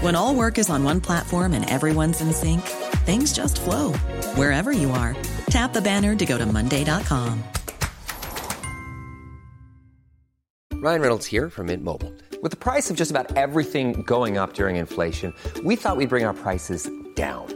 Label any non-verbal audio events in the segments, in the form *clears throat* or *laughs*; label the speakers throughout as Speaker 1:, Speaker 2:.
Speaker 1: When all work is on one platform and everyone's in sync, things just flow wherever you are. Tap the banner to go to Monday.com.
Speaker 2: Ryan Reynolds here from Mint Mobile. With the price of just about everything going up during inflation, we thought we'd bring our prices down.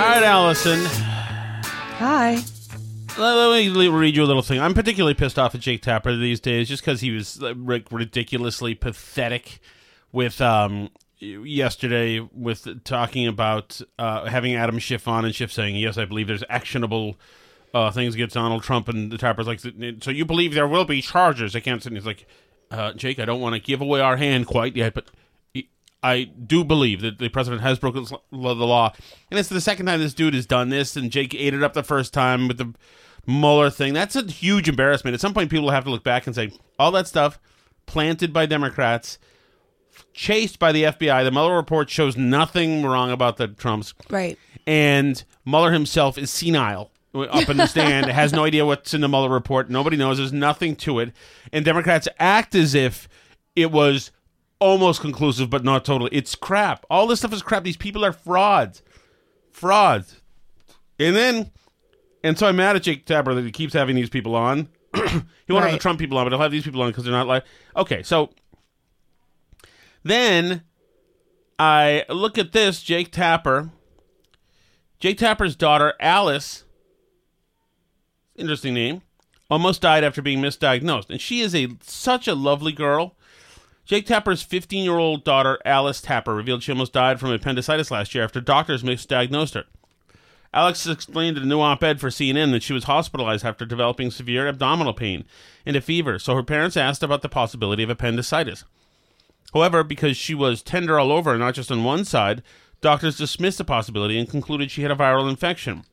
Speaker 3: All right, Allison.
Speaker 4: Hi.
Speaker 3: Let, let me read you a little thing. I'm particularly pissed off at Jake Tapper these days, just because he was like, ridiculously pathetic with um yesterday with talking about uh, having Adam Schiff on and Schiff saying, "Yes, I believe there's actionable." Uh, things against Donald Trump and the Tapper's like, so you believe there will be charges against him? He's like, uh, Jake, I don't want to give away our hand quite yet, but I do believe that the president has broken the law, and it's the second time this dude has done this. And Jake ate it up the first time with the Mueller thing. That's a huge embarrassment. At some point, people have to look back and say all that stuff planted by Democrats, chased by the FBI. The Mueller report shows nothing wrong about the Trumps,
Speaker 4: Right.
Speaker 3: and Mueller himself is senile up in the *laughs* stand, has no idea what's in the Mueller report. Nobody knows. There's nothing to it, and Democrats act as if it was almost conclusive, but not totally. It's crap. All this stuff is crap. These people are frauds, frauds. And then, and so I'm mad at Jake Tapper that he keeps having these people on. *clears throat* he won't have the Trump people on, but he'll have these people on because they're not like okay. So then I look at this Jake Tapper. Jake Tapper's daughter Alice, interesting name, almost died after being misdiagnosed, and she is a such a lovely girl. Jake Tapper's 15 year old daughter, Alice Tapper, revealed she almost died from appendicitis last year after doctors misdiagnosed her. Alex explained in a new op ed for CNN that she was hospitalized after developing severe abdominal pain and a fever, so her parents asked about the possibility of appendicitis. However, because she was tender all over, not just on one side, doctors dismissed the possibility and concluded she had a viral infection.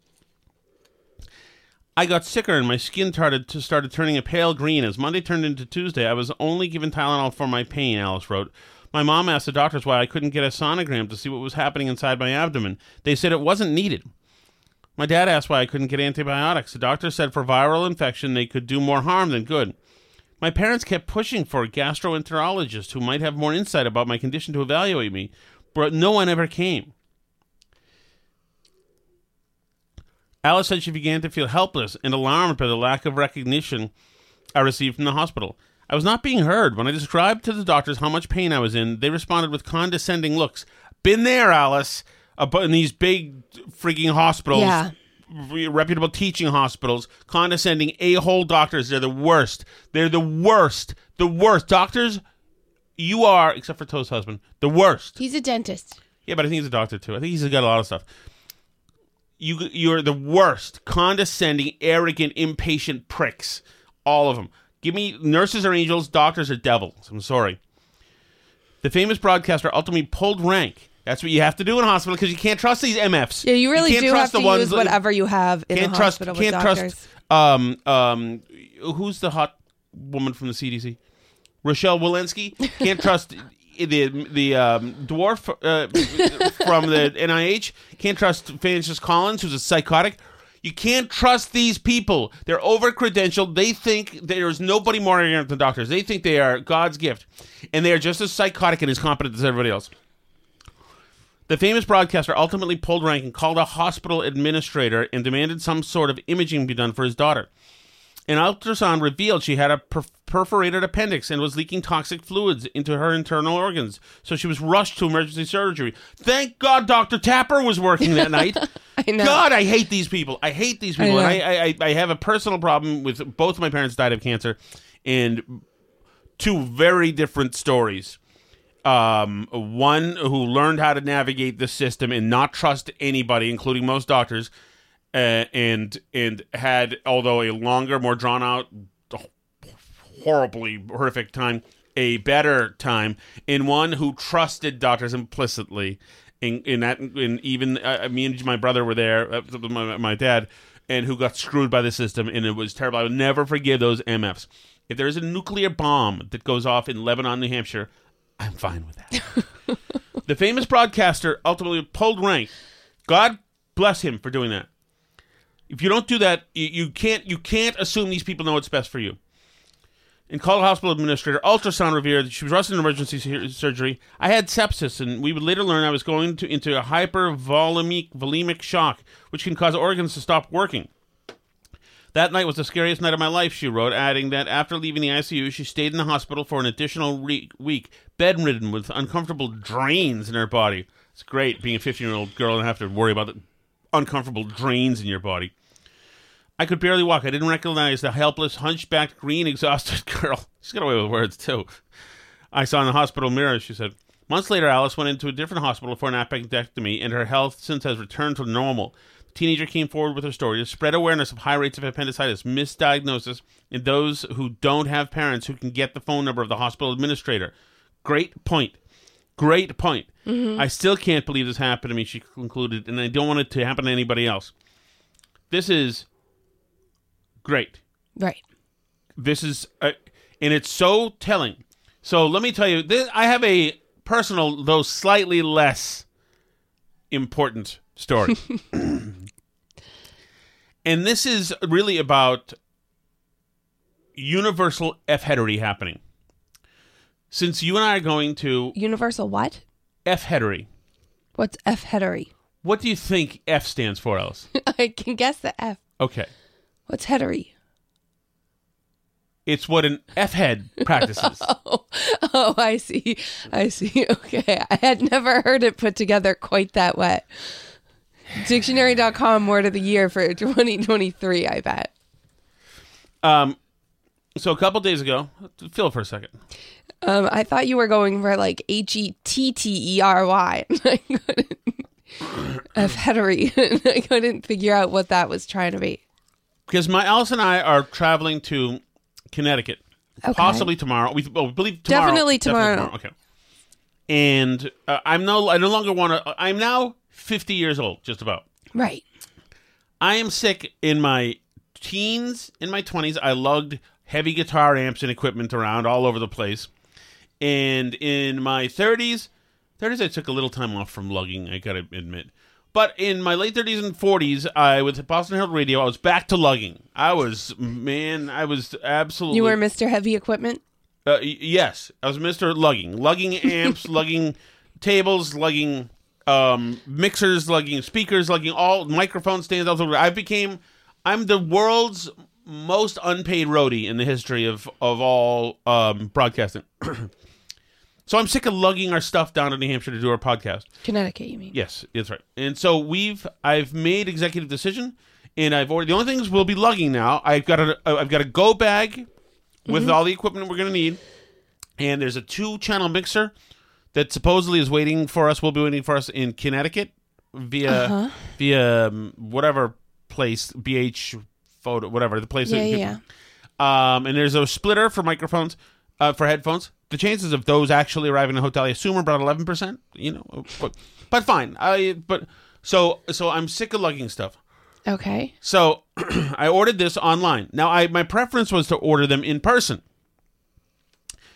Speaker 3: I got sicker and my skin started to started turning a pale green. As Monday turned into Tuesday, I was only given Tylenol for my pain, Alice wrote. My mom asked the doctors why I couldn't get a sonogram to see what was happening inside my abdomen. They said it wasn't needed. My dad asked why I couldn't get antibiotics. The doctor said for viral infection they could do more harm than good. My parents kept pushing for a gastroenterologist who might have more insight about my condition to evaluate me, but no one ever came. Alice said she began to feel helpless and alarmed by the lack of recognition I received from the hospital. I was not being heard. When I described to the doctors how much pain I was in, they responded with condescending looks. Been there, Alice, up in these big freaking hospitals,
Speaker 4: Yeah.
Speaker 3: re- reputable teaching hospitals, condescending a-hole doctors. They're the worst. They're the worst. The worst. Doctors, you are, except for Toe's husband, the worst.
Speaker 4: He's a dentist.
Speaker 3: Yeah, but I think he's a doctor too. I think he's got a lot of stuff. You you're the worst, condescending, arrogant, impatient pricks. All of them. Give me nurses are angels, doctors are devils. I'm sorry. The famous broadcaster ultimately pulled rank. That's what you have to do in a hospital because you can't trust these MFs.
Speaker 4: Yeah, you really
Speaker 3: can't
Speaker 4: do
Speaker 3: trust
Speaker 4: have to
Speaker 3: the ones
Speaker 4: use whatever you have in
Speaker 3: can't
Speaker 4: the
Speaker 3: trust.
Speaker 4: hospital
Speaker 3: Can't trust. Um um, who's the hot woman from the CDC? Rochelle Walensky. Can't trust the the um, dwarf uh, from the *laughs* NIH. Can't trust Francis Collins, who's a psychotic. You can't trust these people. They're over credentialed. They think there's nobody more ignorant than doctors. They think they are God's gift, and they are just as psychotic and as competent as everybody else. The famous broadcaster ultimately pulled rank and called a hospital administrator and demanded some sort of imaging be done for his daughter. An ultrasound revealed she had a per- perforated appendix and was leaking toxic fluids into her internal organs. So she was rushed to emergency surgery. Thank God Dr. Tapper was working that night. *laughs*
Speaker 4: I know.
Speaker 3: God, I hate these people. I hate these people.
Speaker 4: I
Speaker 3: and. I, I, I have a personal problem with both of my parents died of cancer, and two very different stories. Um, one who learned how to navigate the system and not trust anybody, including most doctors, uh, and and had although a longer, more drawn out, horribly horrific time, a better time, in one who trusted doctors implicitly. In, in that, in even uh, me and my brother were there, uh, my, my dad, and who got screwed by the system, and it was terrible. I will never forgive those MFs. If there is a nuclear bomb that goes off in Lebanon, New Hampshire, I'm fine with that. *laughs* the famous broadcaster ultimately pulled rank. God bless him for doing that. If you don't do that, you, can't you can't assume these people know what's best for you. In Colorado Hospital Administrator, ultrasound revealed she was rushed into emergency surgery. I had sepsis, and we would later learn I was going to, into a hypervolemic volemic shock, which can cause organs to stop working. That night was the scariest night of my life, she wrote, adding that after leaving the ICU, she stayed in the hospital for an additional re- week, bedridden with uncomfortable drains in her body. It's great being a 15 year old girl and have to worry about uncomfortable drains in your body. I could barely walk. I didn't recognize the helpless, hunchbacked, green, exhausted *laughs* girl. She's got away with words, too. I saw in the hospital mirror, she said. Months later, Alice went into a different hospital for an appendectomy, and her health since has returned to normal. The teenager came forward with her story to spread awareness of high rates of appendicitis, misdiagnosis, and those who don't have parents who can get the phone number of the hospital administrator. Great point. Great point. I still can't believe this happened to me, she concluded, and I don't want it to happen to anybody else. This is great
Speaker 4: Right.
Speaker 3: this is uh, and it's so telling so let me tell you this, i have a personal though slightly less important story *laughs* *clears throat* and this is really about universal f hetery happening since you and i are going to
Speaker 4: Universal what?
Speaker 3: f hetery
Speaker 4: What's F hetery?
Speaker 3: what do you think f stands for alice *laughs*
Speaker 4: I can guess the F.
Speaker 3: okay
Speaker 4: What's hetery?
Speaker 3: it's what an f head practices *laughs*
Speaker 4: Oh, I see. I see. *laughs* Okay. I had never heard it put together quite that way. Dictionary.com word of the year for 2023, I bet.
Speaker 3: um so a couple days ago feel for a second
Speaker 4: Um, I thought you were going for like H E T T E R Y. *laughs* I couldn't. F. *laughs* I couldn't figure out what that was trying to be.
Speaker 3: because my Alice and I are traveling to Connecticut,
Speaker 4: Okay.
Speaker 3: possibly tomorrow. We, well, we believe tomorrow.
Speaker 4: Definitely tomorrow.
Speaker 3: Okay. And uh, I'm no, I no longer want to. I'm now 50 years old, just about.
Speaker 4: Right.
Speaker 3: I am sick in my teens, in my 20s. I lugged heavy guitar amps and equipment around all over the place, and in my 30s, 30s I took a little time off from lugging. I gotta admit. But in my late 30s and 40s, I with Boston Herald Radio, I was back to lugging. I was man, I was absolutely
Speaker 4: You were Mr. Heavy Equipment?
Speaker 3: uh, y- yes, I was Mister Lugging, lugging amps, *laughs* lugging tables, lugging um, mixers, lugging speakers, lugging all microphone stands. All. I became, I'm the world's most unpaid roadie in the history of of all um, broadcasting. *clears throat* so I'm sick of lugging our stuff down to New Hampshire to do our podcast.
Speaker 4: Connecticut, you mean?
Speaker 3: Yes, that's right. And so we've I've made executive decision, and I've ordered the only things we'll be lugging now. I've got a I've got a go bag with all the equipment we're going to need, and there's a two channel mixer that supposedly is waiting for us. Will be waiting for us in Connecticut via via um, whatever place BH photo whatever the place.
Speaker 4: Yeah, yeah,
Speaker 3: Um, and there's a splitter for microphones, uh, for headphones. The chances of those actually arriving in a hotel, I assume, are about eleven percent. You know, but but fine. I but so so I'm sick of lugging stuff.
Speaker 4: Okay.
Speaker 3: So *clears throat* I ordered this online. Now I my preference was to order them in person.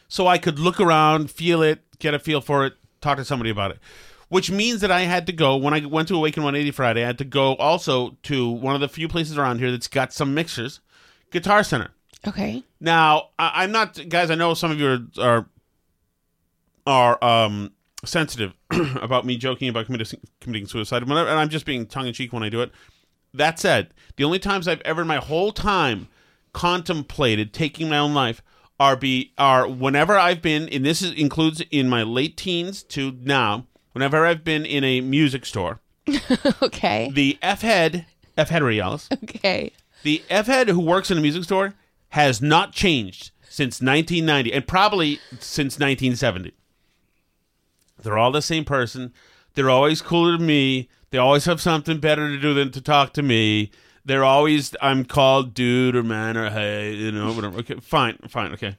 Speaker 3: So I could look around, feel it, get a feel for it, talk to somebody about it. which means that I had to go when I went to Awaken 180 Friday. I had to go also to one of the few places around here that's got some mixers, Guitar Center.
Speaker 4: Okay.
Speaker 3: Now, I, I'm not, guys. I know some of you are are, are um, sensitive *clears throat* about me joking about committing, committing suicide, and I'm just being tongue in cheek when I do it. That said, the only times I've ever in my whole time contemplated taking my own life are be are whenever I've been, and this is, includes in my late teens to now. Whenever I've been in a music store, *laughs*
Speaker 4: Okay.
Speaker 3: the f head, f head Alice,
Speaker 4: Okay.
Speaker 3: the f head who works in a music store has not changed since 1990 and probably since 1970 they're all the same person. They're always cooler than me. They always have something better to do than to talk to me. They're always i'm called dude or man or hey you know whatever. Okay fine fine okay.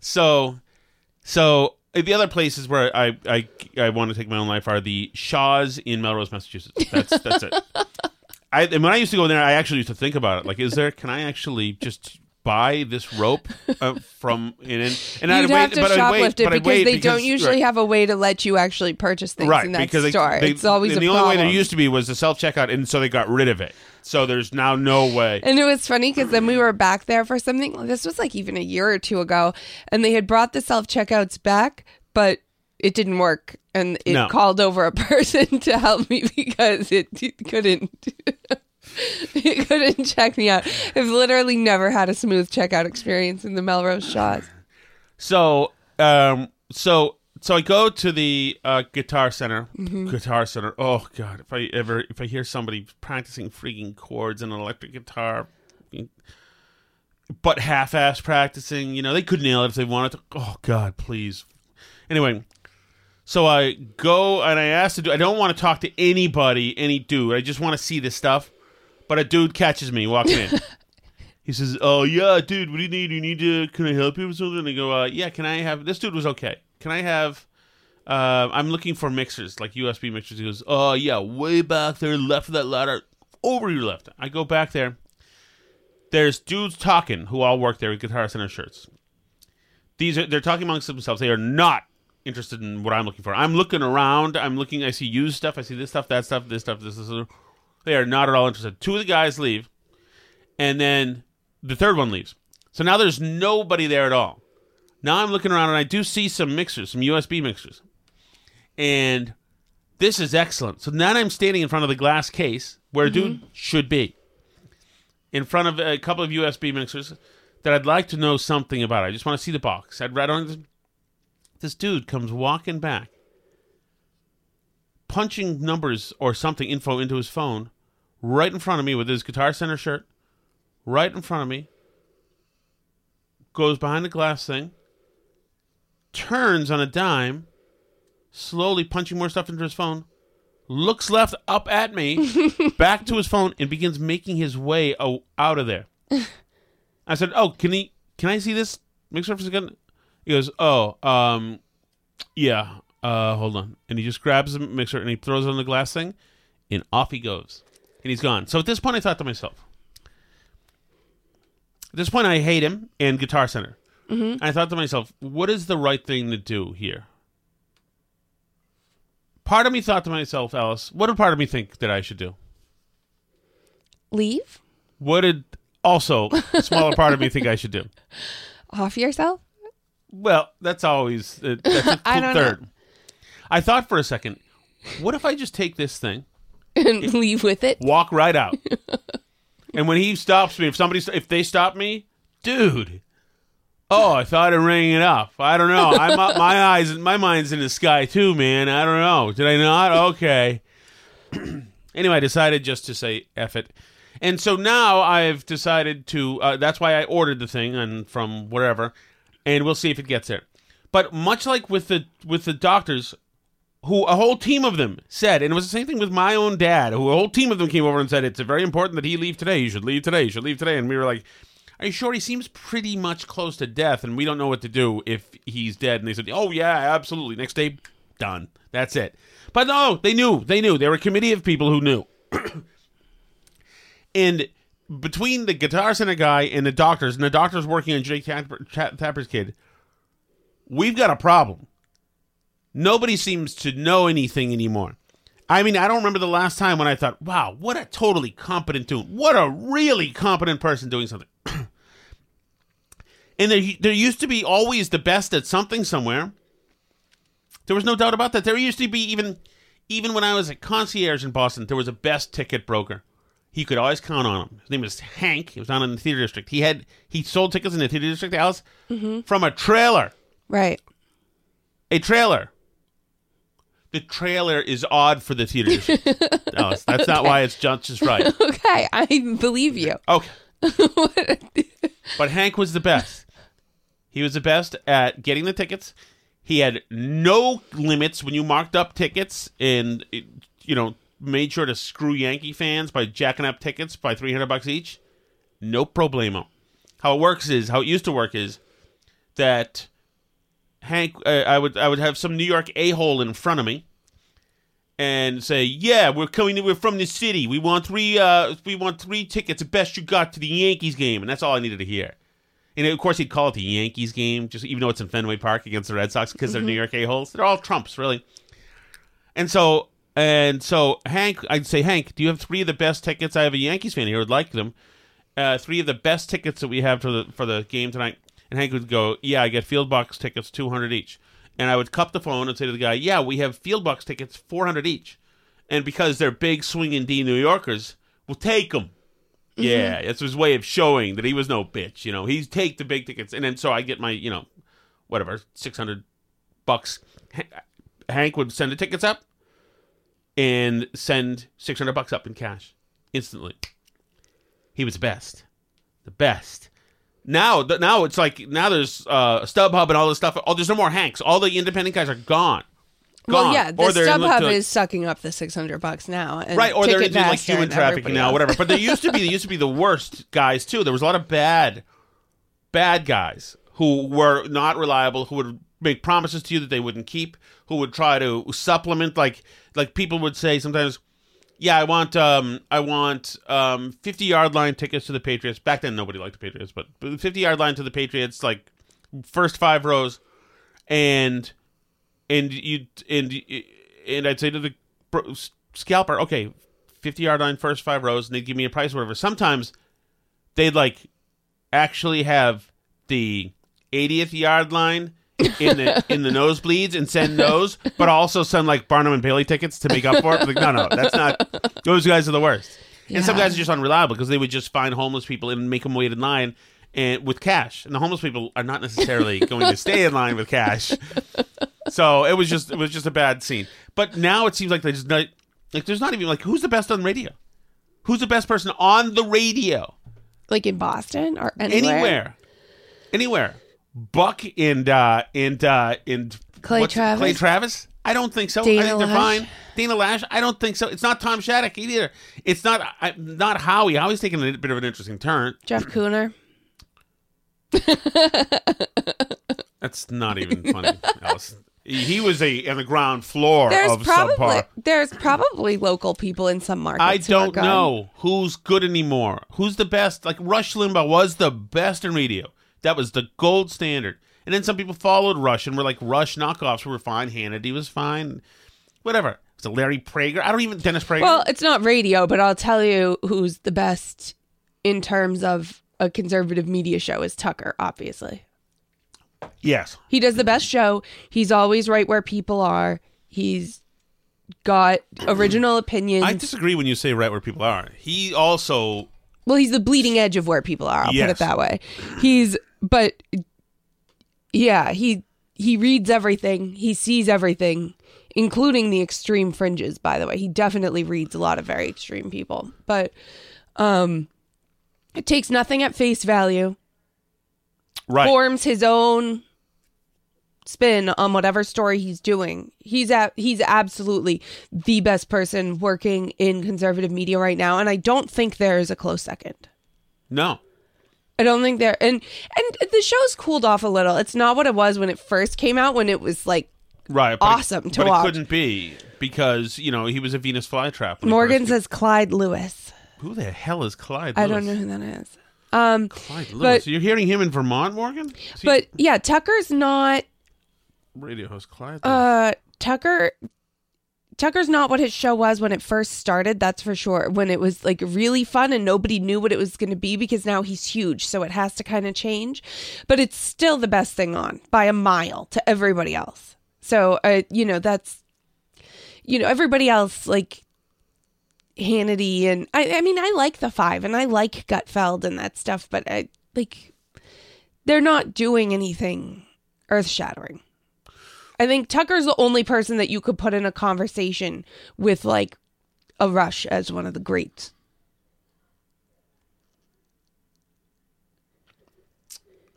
Speaker 3: So so uh, the other places where i i, I want to take my own life are the shaws in melrose massachusetts. That's that's it. *laughs* I, and when I used to go there, I actually used to think about it. Like, is there? Can I actually just buy this rope uh, from? And and, and I'd
Speaker 4: You'd
Speaker 3: wait,
Speaker 4: have to
Speaker 3: but I'd
Speaker 4: shoplift
Speaker 3: wait,
Speaker 4: it
Speaker 3: but
Speaker 4: because
Speaker 3: wait
Speaker 4: they don't usually
Speaker 3: right,
Speaker 4: have a way to let you actually purchase things
Speaker 3: right
Speaker 4: in that
Speaker 3: because
Speaker 4: store.
Speaker 3: they-
Speaker 4: it's always
Speaker 3: and
Speaker 4: a
Speaker 3: the only way there used to be was the self checkout, and so they got rid of it. So there's now no way.
Speaker 4: And it was funny because then we were back there for something. This was like even a year or two ago, and they had brought the self checkouts back, but it didn't work, and it
Speaker 3: No.
Speaker 4: called over a *laughs* person to help me because it, it couldn't. *laughs* it couldn't check me out. I've literally never had a smooth checkout experience in the Melrose Shaws.
Speaker 3: So, um, so, so I go to the uh, guitar center. Guitar center. Oh God! If I ever, if I hear somebody practicing freaking chords on an electric guitar, but half-ass practicing, you know, they could nail it if they wanted to. Oh God, please. Anyway, so I go and I ask the dude. I don't want to talk to anybody, any dude. I just want to see this stuff. But a dude catches me walking in. *laughs* He says, "Oh yeah, dude, what do you need? You need to? Can I help you with something?" And I go, uh, "Yeah, can I have?" This dude was okay. Can I have? Uh, I'm looking for mixers, like USB mixers. He goes, "Oh yeah, way back there, left of that ladder, over your left." I go back there. There's dudes talking who all work there with Guitar Center shirts. These are they're talking amongst themselves. They are not interested in what I'm looking for. I'm looking around. I'm looking. I see used stuff. I see this stuff, that stuff, this stuff, this. this, this. They are not at all interested. Two of the guys leave, and then the third one leaves. So now there's nobody there at all. Now I'm looking around and I do see some mixers, some USB mixers. And this is excellent. So now I'm standing in front of the glass case where a dude mm-hmm. should be. In front of a couple of USB mixers that I'd like to know something about. I just want to see the box. I'd read on this. This dude comes walking back, punching numbers or something info into his phone, right in front of me with his Guitar Center shirt, right in front of me, goes behind the glass thing, turns on a dime, slowly punching more stuff into his phone, looks left up at me, *laughs* back to his phone, and begins making his way o- out of there. I said, "Oh, can he? Can I see this mixer for a second? He goes, "Oh, um, yeah. Uh, hold on." And he just grabs the mixer and he throws it on the glass thing, and off he goes, and he's gone. So at this point, I thought to myself, at this point, I hate him and Guitar Center. Mm-hmm. I thought to myself, what is the right thing to do here? Part of me thought to myself, Alice, what did part of me think that I should do?
Speaker 4: Leave
Speaker 3: What did also *laughs* a smaller part of me think I should do?
Speaker 4: off yourself.
Speaker 3: Well, that's always uh, that's a *laughs*
Speaker 4: I don't
Speaker 3: third. I thought for a second, what if I just take this thing,
Speaker 4: and leave with it.
Speaker 3: walk right out, *laughs* and when he stops me, if somebody if they stop me, dude. Oh, I thought of ringing it up. I don't know. I'm up, my eyes, my mind's in the sky too, man. I don't know. Did I not? Okay. *clears throat* anyway, I decided just to say F it. And so now I've decided to, uh, that's why I ordered the thing and from wherever, and we'll see if it gets there. But much like with the with the doctors, who a whole team of them said, and it was the same thing with my own dad, who a whole team of them came over and said, it's very important that he leave today. He should leave today. You should leave today. And we were like, are you sure he seems pretty much close to death and we don't know what to do if he's dead? And they said, oh, yeah, absolutely. Next day, done. That's it. But no, they knew. They knew. They were a committee of people who knew. *coughs* and between the Guitar Center guy and the doctors, and the doctors working on Jake Tapper, Tapper's kid, we've got a problem. Nobody seems to know anything anymore. I mean, I don't remember the last time when I thought, "Wow, what a totally competent dude! What a really competent person doing something." *clears throat* and there, there used to be always the best at something somewhere. There was no doubt about that. There used to be even, even when I was a concierge in Boston, there was a best ticket broker. He could always count on him. His name was Hank. He was down in the theater district. He had he sold tickets in the theater district, Alice, mm-hmm. from a trailer.
Speaker 4: Right.
Speaker 3: A trailer. The trailer is odd for the theater district. *laughs* Alice, that's not why it's just, just right. *laughs*
Speaker 4: Okay, I believe you. *laughs*
Speaker 3: Okay. but Hank was the best. He was the best at getting the tickets. He had no limits when you marked up tickets and, you know, made sure to screw Yankee fans by jacking up tickets by 300 bucks each. No problemo. How it works is, how it used to work is that Hank, uh, I would I would have some New York a hole in front of me, and say, "Yeah, we're coming. We're from the city. We want three. Uh, we want three tickets. The best you got to the Yankees game." And that's all I needed to hear. And of course, he'd call it the Yankees game, just even though it's in Fenway Park against the Red Sox because they're New York a holes. They're all Trumps, really. And so, and so, Hank, I'd say, Hank, do you have three of the best tickets? I have a Yankees fan here who would like them. Uh, three of the best tickets that we have for the for the game tonight. And Hank would go, "Yeah, I get field box tickets, two hundred each." And I would cup the phone and say to the guy, "Yeah, we have field box tickets, four hundred each." And because they're big swinging D New Yorkers, we'll take them. Mm-hmm. Yeah, that's his way of showing that he was no bitch. You know, he's take the big tickets, and then so I get my, you know, whatever, six hundred bucks. Hank would send the tickets up, and send six hundred bucks up in cash instantly. He was the best, the best. Now, th- now it's like now there's uh, StubHub and all this stuff. Oh, there's no more Hanks. All the independent guys are gone.
Speaker 4: Well, yeah, the
Speaker 3: Or
Speaker 4: StubHub
Speaker 3: to-
Speaker 4: is sucking up the six hundred bucks now, and
Speaker 3: right, or they're into like human trafficking now,
Speaker 4: else.
Speaker 3: whatever. But there used to be, there used to be the worst guys too. There was a lot of bad, bad guys who were not reliable, who would make promises to you that they wouldn't keep, who would try to supplement, like like people would say sometimes. Yeah, I want um I want um 50 yard line tickets to the Patriots. Back then nobody liked the Patriots, but 50 yard line to the Patriots like first 5 rows and and you and and I'd say to the scalper, okay, 50 yard line first 5 rows and they'd give me a price whatever. Sometimes they'd like actually have the 80th yard line in the in the nosebleeds and send those, but also send like Barnum and Bailey tickets to make up for it. Like, no, no, that's not. Those guys are the worst. And some guys are just unreliable because they would just find homeless people and make them wait in line and with cash. And the homeless people are not necessarily *laughs* going to stay in line with cash. So it was just it was just a bad scene. But now it seems like there's not like there's not even like who's the best on radio? Who's the best person on the radio?
Speaker 4: like in Boston or anywhere.
Speaker 3: anywhere, anywhere. Buck and uh, and uh, and
Speaker 4: Clay Travis?
Speaker 3: Clay Travis. I don't think so. I think they're
Speaker 4: Lash?
Speaker 3: fine. Dana Lash. I don't think so. It's not Tom Shattuck either. It's not I, not Howie. Howie's taking a bit of an interesting turn.
Speaker 4: Jeff Kuhner. *laughs*
Speaker 3: That's not even funny. Alice. He was a on the ground floor
Speaker 4: There's
Speaker 3: of
Speaker 4: probably
Speaker 3: subpar.
Speaker 4: there's probably local people in some markets.
Speaker 3: I don't know who's good anymore. Who's the best? Like Rush Limbaugh was the best in radio. That was the gold standard. And then some people followed Rush and were like Rush knockoffs were fine. Hannity was fine. Whatever. Was it Larry Prager? I don't even Dennis Prager.
Speaker 4: Well, it's not radio, but I'll tell you who's the best in terms of a conservative media show is Tucker, obviously.
Speaker 3: yes.
Speaker 4: He does the best show. He's always right where people are. He's got original opinions.
Speaker 3: I disagree when you say right where people are. He also
Speaker 4: well, he's the bleeding edge of where people are. I'll put it that way. He's but yeah, he he reads everything. He sees everything, including the extreme fringes, by the way. He definitely reads a lot of very extreme people. But um it takes nothing at face value.
Speaker 3: right.
Speaker 4: Forms his own spin on whatever story he's doing. He's a, he's absolutely the best person working in conservative media right now and I don't think there is a close second.
Speaker 3: no.
Speaker 4: I don't think there and and the show's cooled off a little. It's not what it was when it first came out when it was like
Speaker 3: Right.
Speaker 4: Awesome
Speaker 3: it,
Speaker 4: to
Speaker 3: but
Speaker 4: watch.
Speaker 3: it couldn't be because, you know, he was a Venus flytrap.
Speaker 4: Morgan says Clyde Lewis.
Speaker 3: Who the hell is Clyde Lewis?
Speaker 4: I don't know who that is. Um
Speaker 3: Clyde Lewis.
Speaker 4: But-
Speaker 3: So you're hearing him in Vermont, Morgan? He
Speaker 4: but yeah, Tucker's not
Speaker 3: radio host Clyde
Speaker 4: uh Tucker Tucker's not what his show was when it first started, that's for sure. When it was like really fun and nobody knew what it was going to be because now he's huge, so it has to kind of change. But it's still the best thing on by a mile to everybody else. So, uh, you know, that's you know, everybody else like Hannity and I I mean, I like the 5 and I like Gutfeld and that stuff, but I like they're not doing anything earth-shattering. I think Tucker's the only person that you could put in a conversation with like a Rush as one of the greats.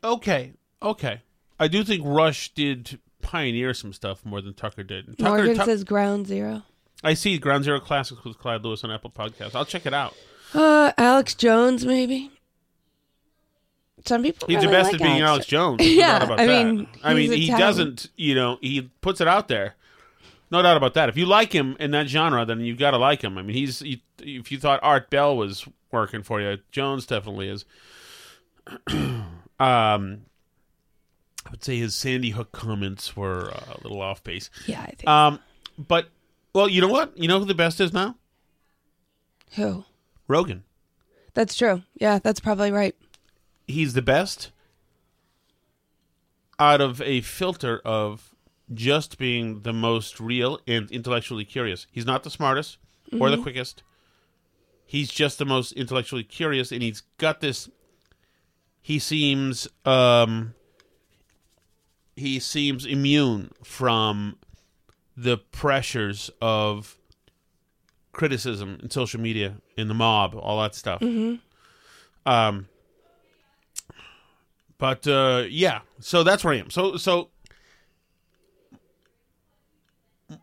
Speaker 3: Okay, okay. I do think Rush did pioneer some stuff more than Tucker did. Tucker,
Speaker 4: Morgan
Speaker 3: Tuck-
Speaker 4: says Ground Zero.
Speaker 3: I see Ground Zero Classics with Clyde Lewis on Apple Podcasts. I'll check it out.
Speaker 4: Uh, Alex Jones, maybe. Some people.
Speaker 3: He's
Speaker 4: really
Speaker 3: the best
Speaker 4: like
Speaker 3: at being Alex Jones. No *laughs*
Speaker 4: Yeah, I
Speaker 3: that.
Speaker 4: mean,
Speaker 3: I mean, he
Speaker 4: talent.
Speaker 3: doesn't. You know, he puts it out there. No doubt about that. If you like him in that genre, then you've got to like him. I mean, he's. He, if you thought Art Bell was working for you, Jones definitely is. *clears throat* um, I would say his Sandy Hook comments were uh, a little off base.
Speaker 4: Yeah, I think.
Speaker 3: Um, but well, you know what? You know who the best is now?
Speaker 4: Who?
Speaker 3: Rogan.
Speaker 4: That's true. Yeah, that's probably right.
Speaker 3: He's the best out of a filter of just being the most real and intellectually curious. He's not the smartest or the quickest. He's just the most intellectually curious and he's got this he seems um he seems immune from the pressures of criticism in social media in the mob all that stuff um but uh, yeah, so that's where I am. So so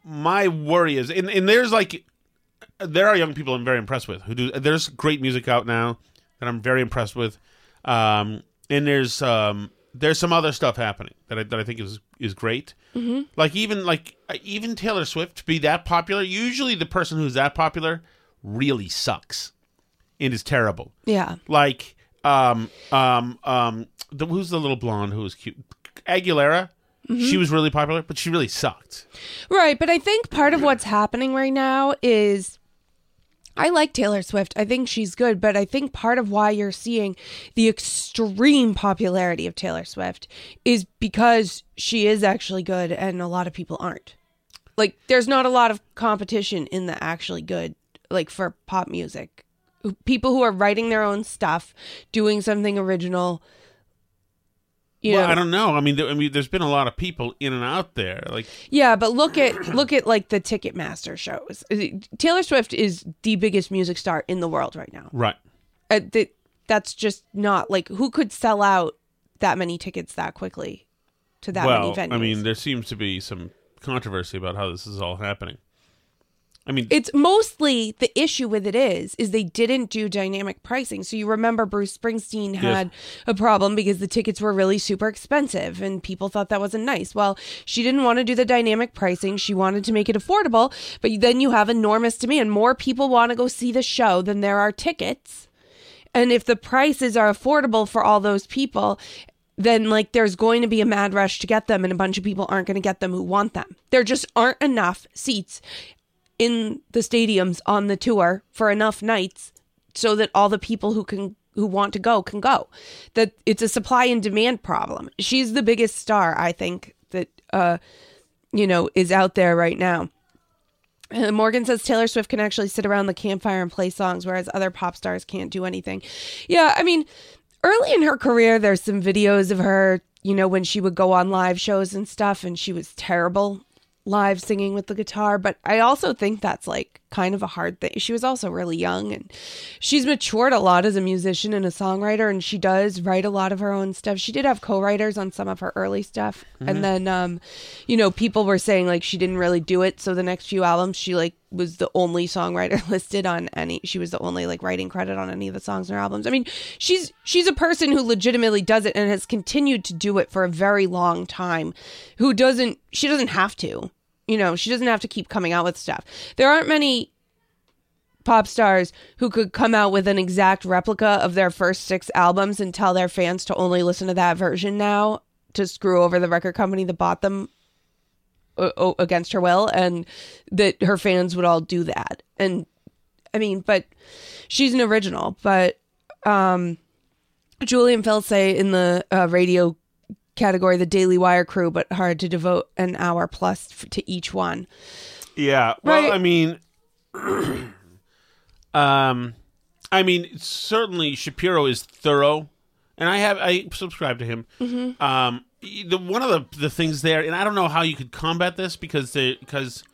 Speaker 3: my worry is, and, and there's like there are young people I'm very impressed with who do. There's great music out now that I'm very impressed with, um, and there's um, there's some other stuff happening that I, that I think is is great. Mm-hmm. Like even like even Taylor Swift to be that popular. Usually the person who's that popular really sucks and is terrible
Speaker 4: Yeah.
Speaker 3: like um um um the, who's the little blonde who was cute aguilera she was really popular but she really sucked
Speaker 4: Right, but I think part of what's happening right now is I like Taylor Swift. I think she's good, but I think part of why you're seeing the extreme popularity of Taylor Swift is because she is actually good and a lot of people aren't. Like there's not a lot of competition in the actually good like for pop music. People who are writing their own stuff, doing something original. You
Speaker 3: well
Speaker 4: know,
Speaker 3: i don't know i mean there, i mean there's been a lot of people in and out there like
Speaker 4: Yeah, but look at look at like the Ticketmaster shows. Taylor Swift is the biggest music star in the world right now.
Speaker 3: right
Speaker 4: Uh, that that's just not like who could sell out that many tickets that quickly to that
Speaker 3: well
Speaker 4: many venues.
Speaker 3: i mean there seems to be some controversy about how this is all happening i mean
Speaker 4: it's mostly the issue with it is is they didn't do dynamic pricing. So you remember Bruce Springsteen had a problem because the tickets were really super expensive and people thought that wasn't nice. Well, she didn't want to do the dynamic pricing. She wanted to make it affordable, but then you have enormous demand. More people want to go see the show than there are tickets. And if the prices are affordable for all those people, then like there's going to be a mad rush to get them and a bunch of people aren't going to get them who want them. There just aren't enough seats in the stadiums on the tour for enough nights so that all the people who can who want to go can go. That it's a supply and demand problem. She's the biggest star I think that uh you know is out there right now. Uh, Morgan says Taylor Swift can actually sit around the campfire and play songs, whereas other pop stars can't do anything. Yeah, I mean, early in her career, there's some videos of her, you know, when she would go on live shows and stuff, and she was terrible live singing with the guitar. But I also think that's like kind of a hard thing. She was also really young, and she's matured a lot as a musician and a songwriter, and she does write a lot of her own stuff. She did have co-writers on some of her early stuff, and then, um, you know, people were saying like she didn't really do it. So the next few albums, she like was the only songwriter *laughs* listed on any. She was the only like writing credit on any of the songs in her albums. I mean, she's she's a person who legitimately does it and has continued to do it for a very long time. Who doesn't? She doesn't have to. You know, she doesn't have to keep coming out with stuff. There aren't many pop stars who could come out with an exact replica of their first six albums and tell their fans to only listen to that version now to screw over the record company that bought them uh, against her will, and that her fans would all do that. And I mean, but she's an original. But um, Julie and Phil say in the uh, radio category, the Daily Wire crew, but hard to devote an hour plus f- to each one.
Speaker 3: Yeah. Well,
Speaker 4: Right.
Speaker 3: I mean, *clears throat* um, I mean, certainly Shapiro is thorough, and I have I subscribe to him.
Speaker 4: Mm-hmm.
Speaker 3: Um, the one of the the things there, and I don't know how you could combat this because they because.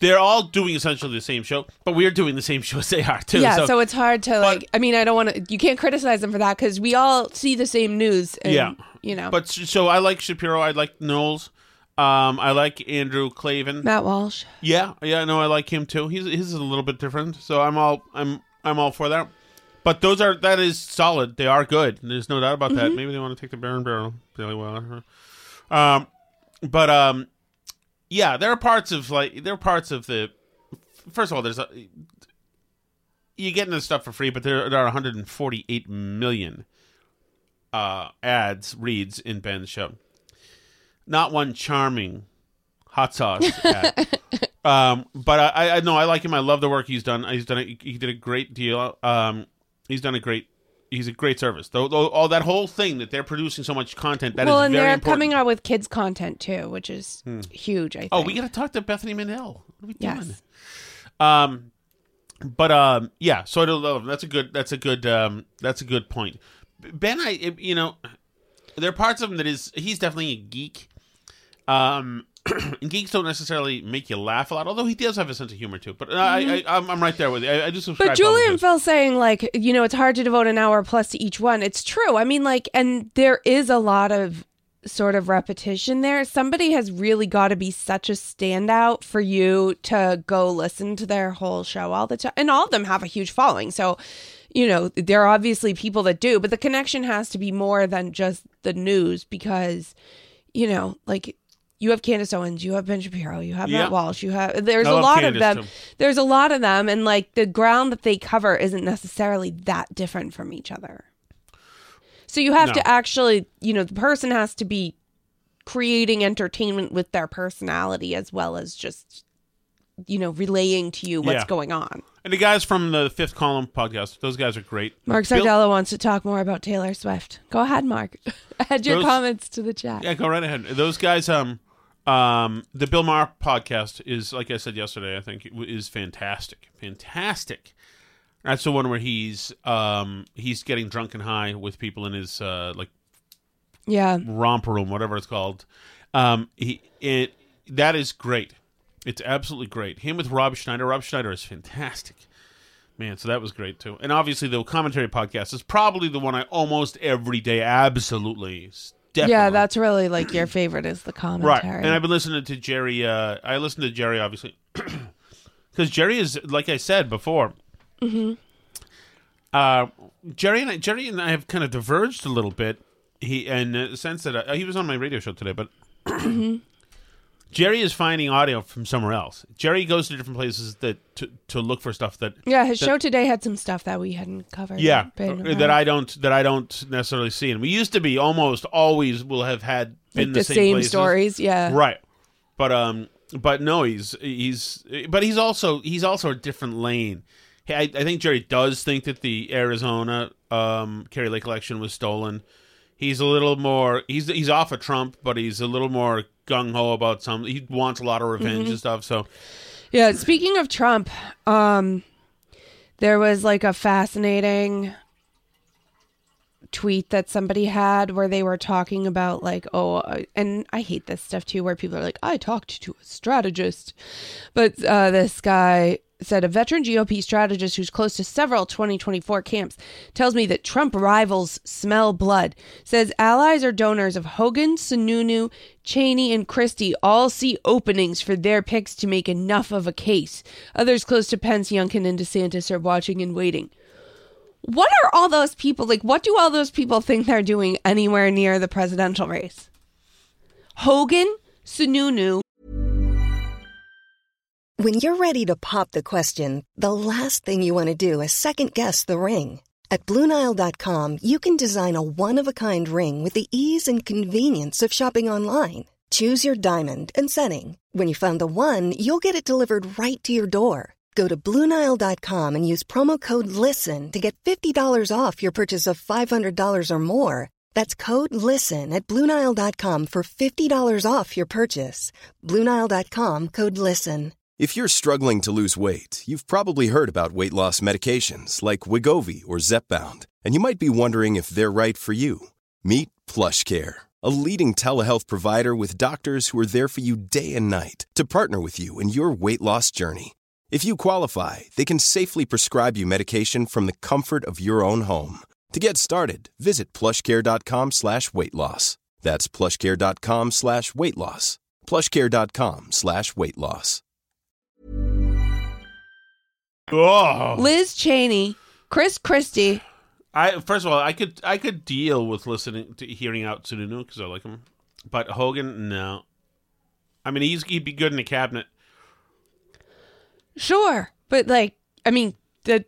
Speaker 3: They're all doing essentially the same show, but we're doing the same show as they are too.
Speaker 4: yeah, so, it's hard to like. I mean, I don't want to. You can't criticize them for that because we all see the same news. And,
Speaker 3: Yeah.
Speaker 4: you know.
Speaker 3: But so I like Shapiro. I like Knowles. Um, I like Andrew Klavan.
Speaker 4: Matt Walsh.
Speaker 3: Yeah, yeah, no, I like him too. He's his is a little bit different, so I'm all I'm I'm all for that. But those are that is solid. They are good. There's no doubt about that. Maybe they want to take the Baron Barrel really well. Um, but um, yeah, there are parts of like there are parts of the. First of all, there's a you getting this stuff for free, but there, there are 148 million uh, ads reads in Ben's show. Not one charming hot sauce *laughs* ad. um, but I, I know I like him. I love the work he's done. He's done. A, he did a great deal. Um, he's done a great. He's a great service. Though, though all that whole thing that they're producing so much content that is
Speaker 4: well, and they're
Speaker 3: important.
Speaker 4: coming out with kids content too, which is huge. I think.
Speaker 3: Oh, we got to talk to Bethany Mandel. What are we doing?
Speaker 4: Yes.
Speaker 3: Um, but um, yeah. So I don't love him. That's a good. That's a good. Um, that's a good point. Ben, I you know, there are parts of him that is he's definitely a geek. Um, *clears throat* and geeks don't necessarily make you laugh a lot, although he does have a sense of humor too. But uh, I, I, mm-hmm. I'm, I'm right there with you. I, I do subscribe.
Speaker 4: But
Speaker 3: to all of
Speaker 4: Julie and
Speaker 3: his.
Speaker 4: Phil saying like, you know, it's hard to devote an hour plus to each one. It's true. I mean, like, and there is a lot of sort of repetition there. Somebody has really got to be such a standout for you to go listen to their whole show all the time. And all of them have a huge following. So, you know, there are obviously people that do, but the connection has to be more than just the news because, you know, like you have Candace Owens, you have Ben Shapiro, you have
Speaker 3: Yeah.
Speaker 4: Matt Walsh, you have there's
Speaker 3: I
Speaker 4: a lot
Speaker 3: Candace,
Speaker 4: of them.
Speaker 3: too.
Speaker 4: There's a lot of them, and like the ground that they cover isn't necessarily that different from each other. So you have
Speaker 3: No.
Speaker 4: to actually, you know, the person has to be creating entertainment with their personality as well as just, you know, relaying to you what's
Speaker 3: Yeah.
Speaker 4: going on.
Speaker 3: and the guys from the Fifth Column podcast, those guys are great.
Speaker 4: Mark
Speaker 3: Bill-
Speaker 4: Sardello wants to talk more about Taylor Swift. Go ahead, Mark. *laughs* Add your
Speaker 3: Those-
Speaker 4: comments to the chat.
Speaker 3: Yeah, go right ahead. Those guys, um, um, the Bill Maher podcast is, like I said yesterday, I think is fantastic, fantastic. That's the one where he's, um, he's getting drunk and high with people in his, uh, like
Speaker 4: Yeah.
Speaker 3: romper room, whatever it's called. Um, he, it, that is great. It's absolutely great. Him with Rob Schneider. Rob Schneider is fantastic. Man, so that was great too. And obviously, the commentary podcast is probably the one I almost every day absolutely. Definitely.
Speaker 4: Yeah, that's really like your favorite is the commentary.
Speaker 3: Right, and I've been listening to Jerry. Uh, I listened to Jerry obviously *clears throat* because Jerry is like I said before. Mm-hmm. Uh, Jerry and I, Jerry and I have kind of diverged a little bit. He in the sense that uh, he was on my radio show today, but *clears throat* Jerry is finding audio from somewhere else. Jerry goes to different places that to, to look for stuff that
Speaker 4: yeah, his
Speaker 3: that-
Speaker 4: show today had some stuff that we hadn't covered.
Speaker 3: yeah
Speaker 4: Been
Speaker 3: uh, that I don't that I don't necessarily see. And we used to be almost always will have had been
Speaker 4: like
Speaker 3: the,
Speaker 4: the same
Speaker 3: places.
Speaker 4: stories. Yeah.
Speaker 3: right but um but no he's he's but he's also he's also a different lane I, I think jerry does think that the arizona um Kari Lake election was stolen he's a little more he's he's off of trump but he's a little more gung-ho about some he wants a lot of revenge
Speaker 4: Mm-hmm.
Speaker 3: and stuff so
Speaker 4: Yeah, speaking of Trump, um there was like a fascinating tweet that somebody had where they were talking about like oh and I hate this stuff too where people are like I talked to a strategist. But uh this guy said a veteran GOP strategist who's close to several 2024 camps tells me that Trump rivals smell blood. Says allies or donors of Hogan, Sununu, Cheney, and Christie all see openings for their picks to make enough of a case. Others close to Pence, Youngkin, and DeSantis are watching and waiting. What are all those people like? What do all those people think they're doing anywhere near the presidential race? Hogan, Sununu,
Speaker 5: When you're ready to pop the question, the last thing you want to do is second guess the ring. At Bluenile.com, you can design a one of a kind ring with the ease and convenience of shopping online. Choose your diamond and setting. When you find the one, you'll get it delivered right to your door. Go to Bluenile.com and use promo code LISTEN to get $50 off your purchase of $500 or more. That's code LISTEN at Bluenile.com for $50 off your purchase. Bluenile.com code LISTEN.
Speaker 6: If you're struggling to lose weight, you've probably heard about weight loss medications like Wegovy or Zepbound, and you might be wondering if they're right for you. Meet PlushCare, a leading telehealth provider with doctors who are there for you day and night to partner with you in your weight loss journey. If you qualify, they can safely prescribe you medication from the comfort of your own home. To get started, visit plushcare.com slash weight loss. That's plushcare.com slash weight loss. plushcare.com slash weight loss.
Speaker 3: Oh,
Speaker 4: Liz Cheney, Chris Christie.
Speaker 3: I first of all, I could I could deal with listening to hearing out Sununu because I like him, but Hogan, no. I mean, he's he'd be good in the cabinet.
Speaker 4: Sure, but like, I mean, the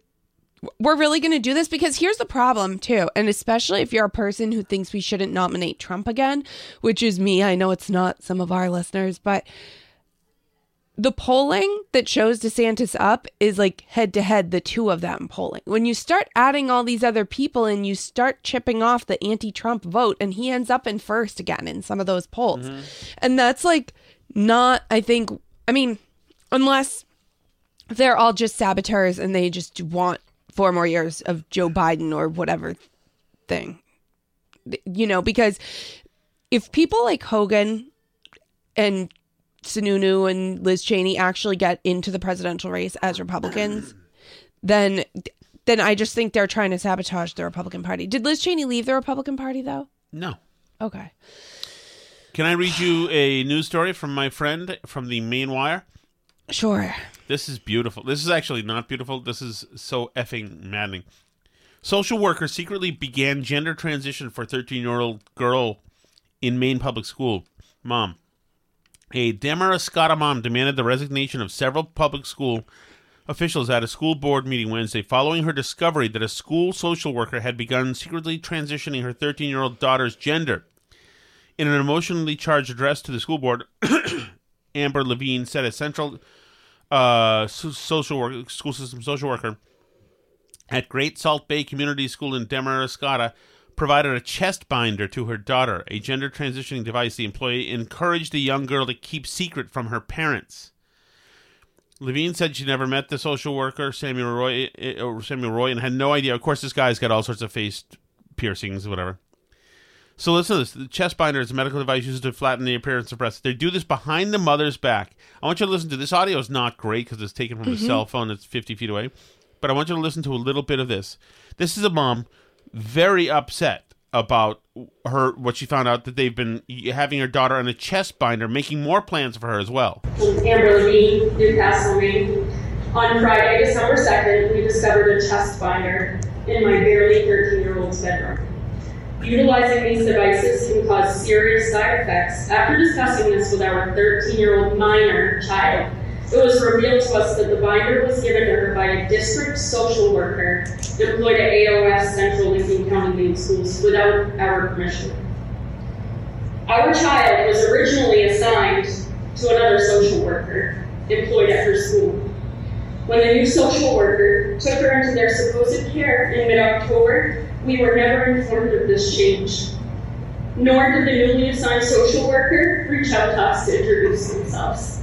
Speaker 4: we're really going to do this because here's the problem too, and especially if you're a person who thinks we shouldn't nominate Trump again, which is me. I know it's not some of our listeners, but the polling that shows DeSantis up is like head to head, the two of them polling. When you start adding all these other people and you start chipping off the anti Trump vote, and he ends up in first again in some of those polls. Mm-hmm. And that's like not, I think, I mean, unless they're all just saboteurs and they just want four more years of Joe Biden or whatever thing. You know, because if people like Hogan and Sununu and Liz Cheney actually get into the presidential race as Republicans, then then I just think they're trying to sabotage the Republican Party. Did Liz Cheney leave the Republican Party though?
Speaker 3: No.
Speaker 4: Okay.
Speaker 3: Can I read you a news story from my friend from the Maine Wire?
Speaker 4: Sure.
Speaker 3: This is beautiful. This is actually not beautiful. This is so effing maddening. Social worker secretly began gender transition for 13 year old girl in Maine public school. Mom. A Damariscotta mom demanded the resignation of several public school officials at a school board meeting Wednesday following her discovery that a school social worker had begun secretly transitioning her 13 year old daughter's gender. In an emotionally charged address to the school board, *coughs* Amber Levine said a central uh, social work, school system social worker at Great Salt Bay Community School in Damariscotta provided a chest binder to her daughter, a gender transitioning device the employee encouraged the young girl to keep secret from her parents. Levine said she never met the social worker Samuel Roy, eh, or Samuel Roy, and had no idea. Of course, this guy's got all sorts of face piercings, whatever. So listen to this. The chest binder is a medical device used to flatten the appearance of breasts. They do this behind the mother's back. I want you to listen to this. Audio is not great because it's taken from a mm-hmm. cell phone that's 50 feet away. But I want you to listen to a little bit of this. This is a mom very upset about her what she found out that they've been having her daughter on a chest binder, making more plans for her as well.
Speaker 7: Amber Levine, Newcastle, Maine. On Friday, December 2nd, we discovered a chest binder in my barely 13 year old's bedroom. Utilizing these devices can cause serious side effects. After discussing this with our 13 year old minor child, it was revealed to us that the binder was given to her by a district social worker deployed at AOS Central Lincoln County Schools without our permission. Our child was originally assigned to another social worker employed at her school. When the new social worker took her into their supposed care in mid October, we were never informed of this change. Nor did the newly assigned social worker reach out to us to introduce themselves.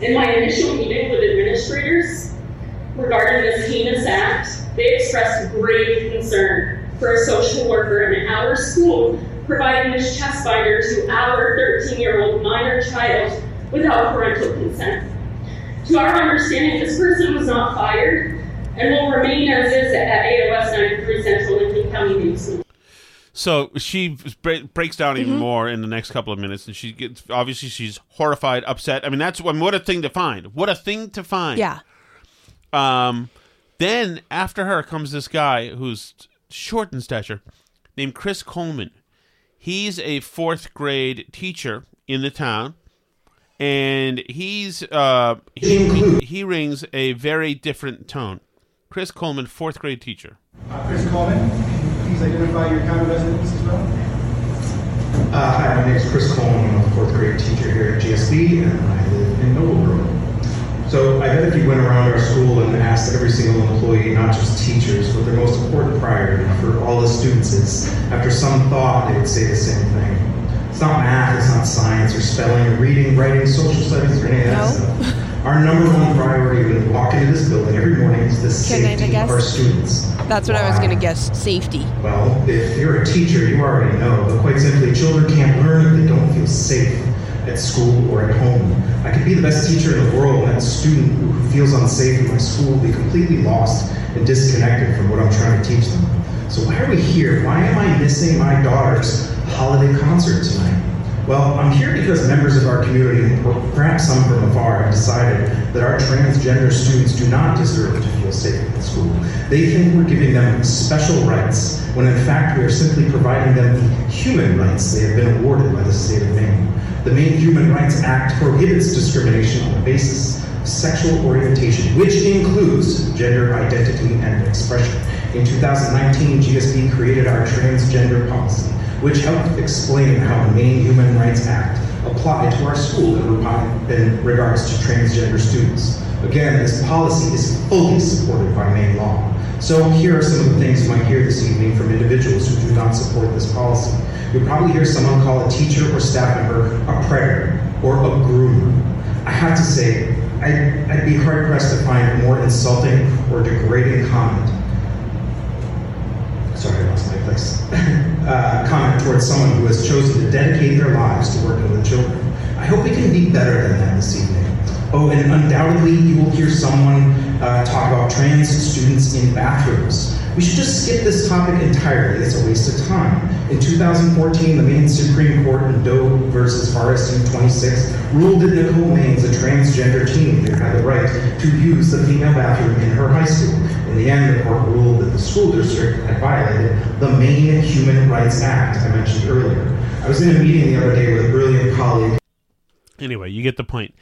Speaker 7: In my initial meeting with administrators regarding this heinous act, they expressed grave concern for a social worker in our school providing this chest binder to our 13 year old minor child without parental consent. To our understanding, this person was not fired and will remain as is at AOS 93 Central Lincoln County Main School.
Speaker 3: So she breaks down even more in the next couple of minutes, and she gets obviously she's horrified, upset. I mean, that's I mean, what a thing to find. What a thing to find.
Speaker 4: Yeah.
Speaker 3: Um, then after her comes this guy who's short in stature, named Chris Coleman. He's a fourth grade teacher in the town, and he's uh he, he rings a very different tone. Chris Coleman, fourth grade teacher.
Speaker 8: Uh, Chris Coleman, can you please identify your county residence as well? Uh, hi, my name is Chris Coleman. I'm a fourth grade teacher here at GSB, and I live in Nobleboro. So I bet if you went around our school and asked every single employee, not just teachers, what their most important priority for all the students is, after some thought, they would say the same thing. It's not math, it's not science or spelling or reading, writing, social studies, or any of that stuff. *laughs* Our number one priority when we walk into this building every morning is the safety of our students.
Speaker 4: That's what I was going to guess. Safety.
Speaker 8: Well, if you're a teacher, you already know, but quite simply, children can't learn if they don't feel safe at school or at home. I could be the best teacher in the world, and that student who feels unsafe in my school will be completely lost and disconnected from what I'm trying to teach them. So why are we here? Why am I missing my daughter's holiday concert tonight? Well, I'm here because members of our community, perhaps some from afar, have decided that our transgender students do not deserve to feel safe at school. They think we're giving them special rights, when in fact we are simply providing them the human rights they have been awarded by the state of Maine. The Maine Human Rights Act prohibits discrimination on the basis of sexual orientation, which includes gender identity and expression. In 2019, GSB created our transgender policy, which helped explain how the Maine Human Rights Act applied to our school in in regards to transgender students. Again, this policy is fully supported by Maine law. So here are some of the things you might hear this evening from individuals who do not support this policy. You'll probably hear someone call a teacher or staff member a predator or a groomer. I have to say, I'd, I'd be hard pressed to find a more insulting or degrading comment sorry, *coughs* Uh, comment towards someone who has chosen to dedicate their lives to working with children. I hope we can be better than that this evening. Oh, and undoubtedly you will hear someone uh, talk about trans students in bathrooms. We should just skip this topic entirely. It's a waste of time. In 2014, the Maine Supreme Court in Doe versus RSU 26 ruled that Nicole Maines, a transgender teenager, had the right to use the female bathroom in her high school. In the end, the court ruled that the school district had violated the Maine Human Rights Act I mentioned earlier. I was in a meeting the other day with a brilliant colleague
Speaker 3: Anyway, you get the point.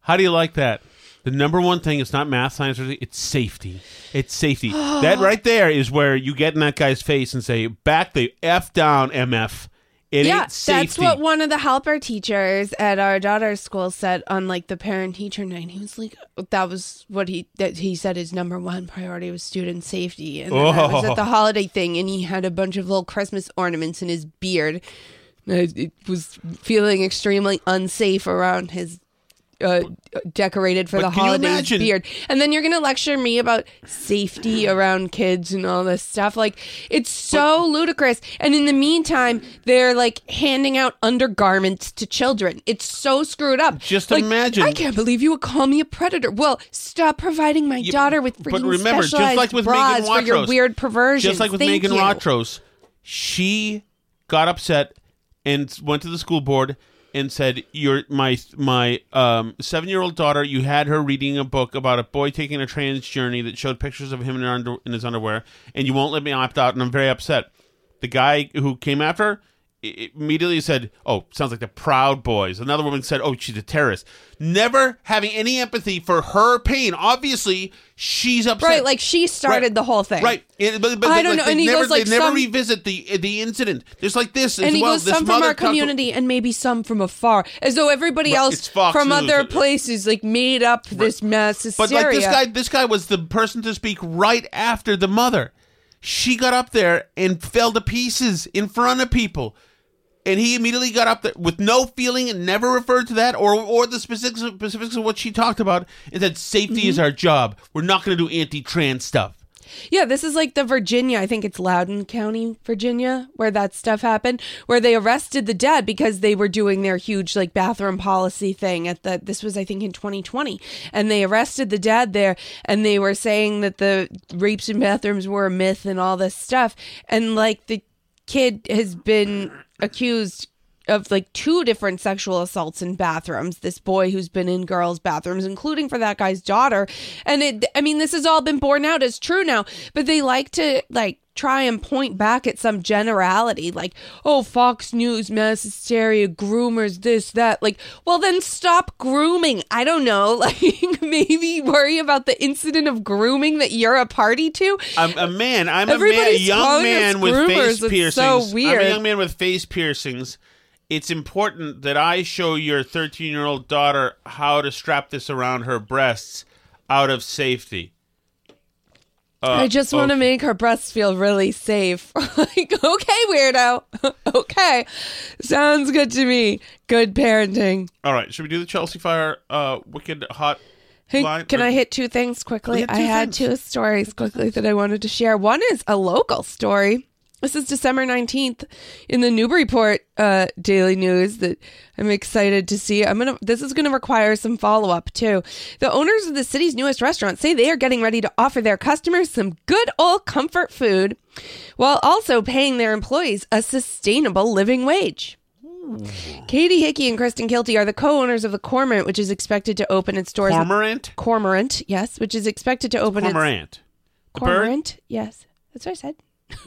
Speaker 3: How do you like that? The number one thing is not math, science, or it's safety. It's safety. *gasps* that right there is where you get in that guy's face and say, "Back the f down, mf." It
Speaker 4: yeah, that's what one of the helper teachers at our daughter's school said on like the parent teacher night. He was like, that was what he that he said his number one priority was student safety. And then I was
Speaker 3: Oh.
Speaker 4: at the oh. holiday thing, and he had a bunch of little Christmas ornaments in his beard. It was feeling extremely unsafe around his. Uh, decorated for
Speaker 3: But
Speaker 4: the holidays beard. And then you're gonna lecture me about safety around kids and all this stuff. Like it's so ludicrous. And in the meantime they're like handing out undergarments to children. It's so screwed up.
Speaker 3: Just
Speaker 4: Like,
Speaker 3: imagine-
Speaker 4: i can't believe you would call me a predator. Well stop providing my
Speaker 3: Yeah,
Speaker 4: daughter with
Speaker 3: but
Speaker 4: freaking
Speaker 3: remember, just like with
Speaker 4: bras
Speaker 3: Megan
Speaker 4: for your weird perversions.
Speaker 3: Just like with
Speaker 4: Thank
Speaker 3: Megan
Speaker 4: you.
Speaker 3: Watros, she got upset and went to the school board and said, "Your my my um, seven year old daughter. You had her reading a book about a boy taking a trans journey that showed pictures of him in, under, in his underwear, and you won't let me opt out, and I'm very upset." The guy who came after immediately said, "Oh, sounds like the Proud Boys." Another woman said, "Oh, she's a terrorist." Never having any empathy for her pain. Obviously, she's upset.
Speaker 4: right like she started
Speaker 3: Right.
Speaker 4: the whole thing
Speaker 3: Right. It- but, but
Speaker 4: I
Speaker 3: like,
Speaker 4: don't know,
Speaker 3: They
Speaker 4: and he
Speaker 3: never,
Speaker 4: goes like
Speaker 3: they never
Speaker 4: some-
Speaker 3: revisit the the incident. Just like this as
Speaker 4: and he
Speaker 3: well.
Speaker 4: goes
Speaker 3: this
Speaker 4: some from our community and maybe some from afar, as though everybody
Speaker 3: Right,
Speaker 4: else from
Speaker 3: News.
Speaker 4: other places like made up this mass
Speaker 3: But like this guy, this guy was the person to speak right after the mother. She got up there and fell to pieces in front of people. And he immediately got up there with no feeling and never referred to that or or the specifics specifics of what she talked about and said safety is
Speaker 4: Mm-hmm.
Speaker 3: our job. We're not going to do anti-trans stuff.
Speaker 4: Yeah, this is like the Virginia, I think it's Loudoun County, Virginia, where that stuff happened, where they arrested the dad because they were doing their huge like bathroom policy thing at the this was I think in 2020. And they arrested the dad there and they were saying that the rapes in bathrooms were a myth and all this stuff. And like the kid has been accused of like two different sexual assaults in bathrooms. This boy who's been in girls' bathrooms, including for that guy's daughter. And it, I mean, this has all been borne out as true now, but they like to like try and point back at some generality like, oh, Fox News, mass hysteria, groomers, this, that. Like, well, then stop grooming. I don't know. *laughs* Like, maybe worry about the incident of grooming that you're a party to.
Speaker 3: I'm a man. I'm a man, young man with
Speaker 4: groomers.
Speaker 3: face
Speaker 4: It's so
Speaker 3: piercings. I'm
Speaker 4: weird.
Speaker 3: a young man with face piercings, it's important that I show your 13 year old daughter how to strap this around her breasts out of safety. Uh,
Speaker 4: I just want to
Speaker 3: okay.
Speaker 4: make her breasts feel really safe. *laughs* like, okay, weirdo. *laughs* okay. Sounds good to me. Good parenting.
Speaker 3: All right, should we do the Chelsea Fire uh, Wicked Hot
Speaker 4: Hey,
Speaker 3: line?
Speaker 4: can
Speaker 3: Or-
Speaker 4: I hit two things quickly?
Speaker 3: Two
Speaker 4: I had
Speaker 3: things.
Speaker 4: two stories quickly that I wanted to share. One is a local story. This is December 19th in the Newburyport uh, Daily News that I'm excited to see. I'm going to this is going to require some follow-up too. The owners of the city's newest restaurant say they are getting ready to offer their customers some good old comfort food while also paying their employees a sustainable living wage. Katie Hickey and Kristen Kilty are the co-owners of the Cormorant, which is expected to open its doors.
Speaker 3: Cormorant?
Speaker 4: Cormorant, yes, which is expected to open its
Speaker 3: Cormorant. The bird?
Speaker 4: Cormorant, yes, that's what I said.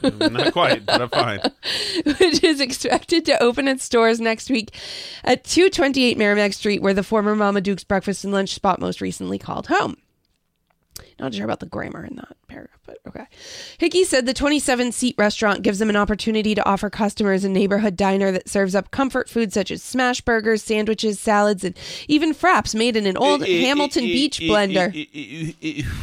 Speaker 3: Mm, not quite, but I'm fine. *laughs*
Speaker 4: which is expected to open its doors next week at 228 Merrimack Street, where the former Mama Duke's breakfast and lunch spot most recently called home. Not sure about the grammar in that paragraph, but okay. Hickey said the 27 seat restaurant gives them an opportunity to offer customers a neighborhood diner that serves up comfort food such as smash burgers, sandwiches, salads, and even fraps made in an old Hamilton Beach blender.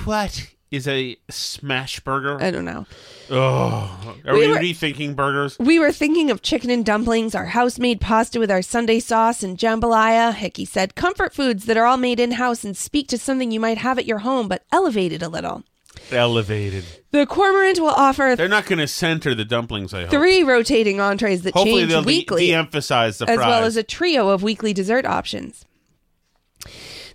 Speaker 3: What is a smash burger?
Speaker 4: I don't know.
Speaker 3: Oh, are
Speaker 4: We
Speaker 3: we,
Speaker 4: were-
Speaker 3: rethinking burgers?
Speaker 4: We were thinking of chicken and dumplings, our house made pasta with our Sunday sauce, and jambalaya. Hickey said, comfort foods that are all made in house and speak to something you might have at your home, but elevated a little.
Speaker 3: Elevated.
Speaker 4: The Cormorant will offer
Speaker 3: They're not going to center the dumplings. I hope.
Speaker 4: three rotating entrees that
Speaker 3: Hopefully,
Speaker 4: change
Speaker 3: they'll de-
Speaker 4: weekly,
Speaker 3: de-emphasize the
Speaker 4: as
Speaker 3: fries.
Speaker 4: well as a trio of weekly dessert options.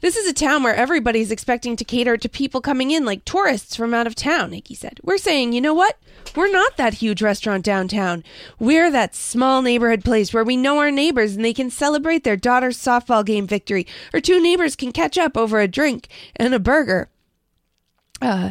Speaker 4: This is a town where everybody's expecting to cater to people coming in like tourists from out of town, Hickey said. We're saying, you know what? We're not that huge restaurant downtown. We're that small neighborhood place where we know our neighbors and they can celebrate their daughter's softball game victory, or two neighbors can catch up over a drink and a burger. Uh,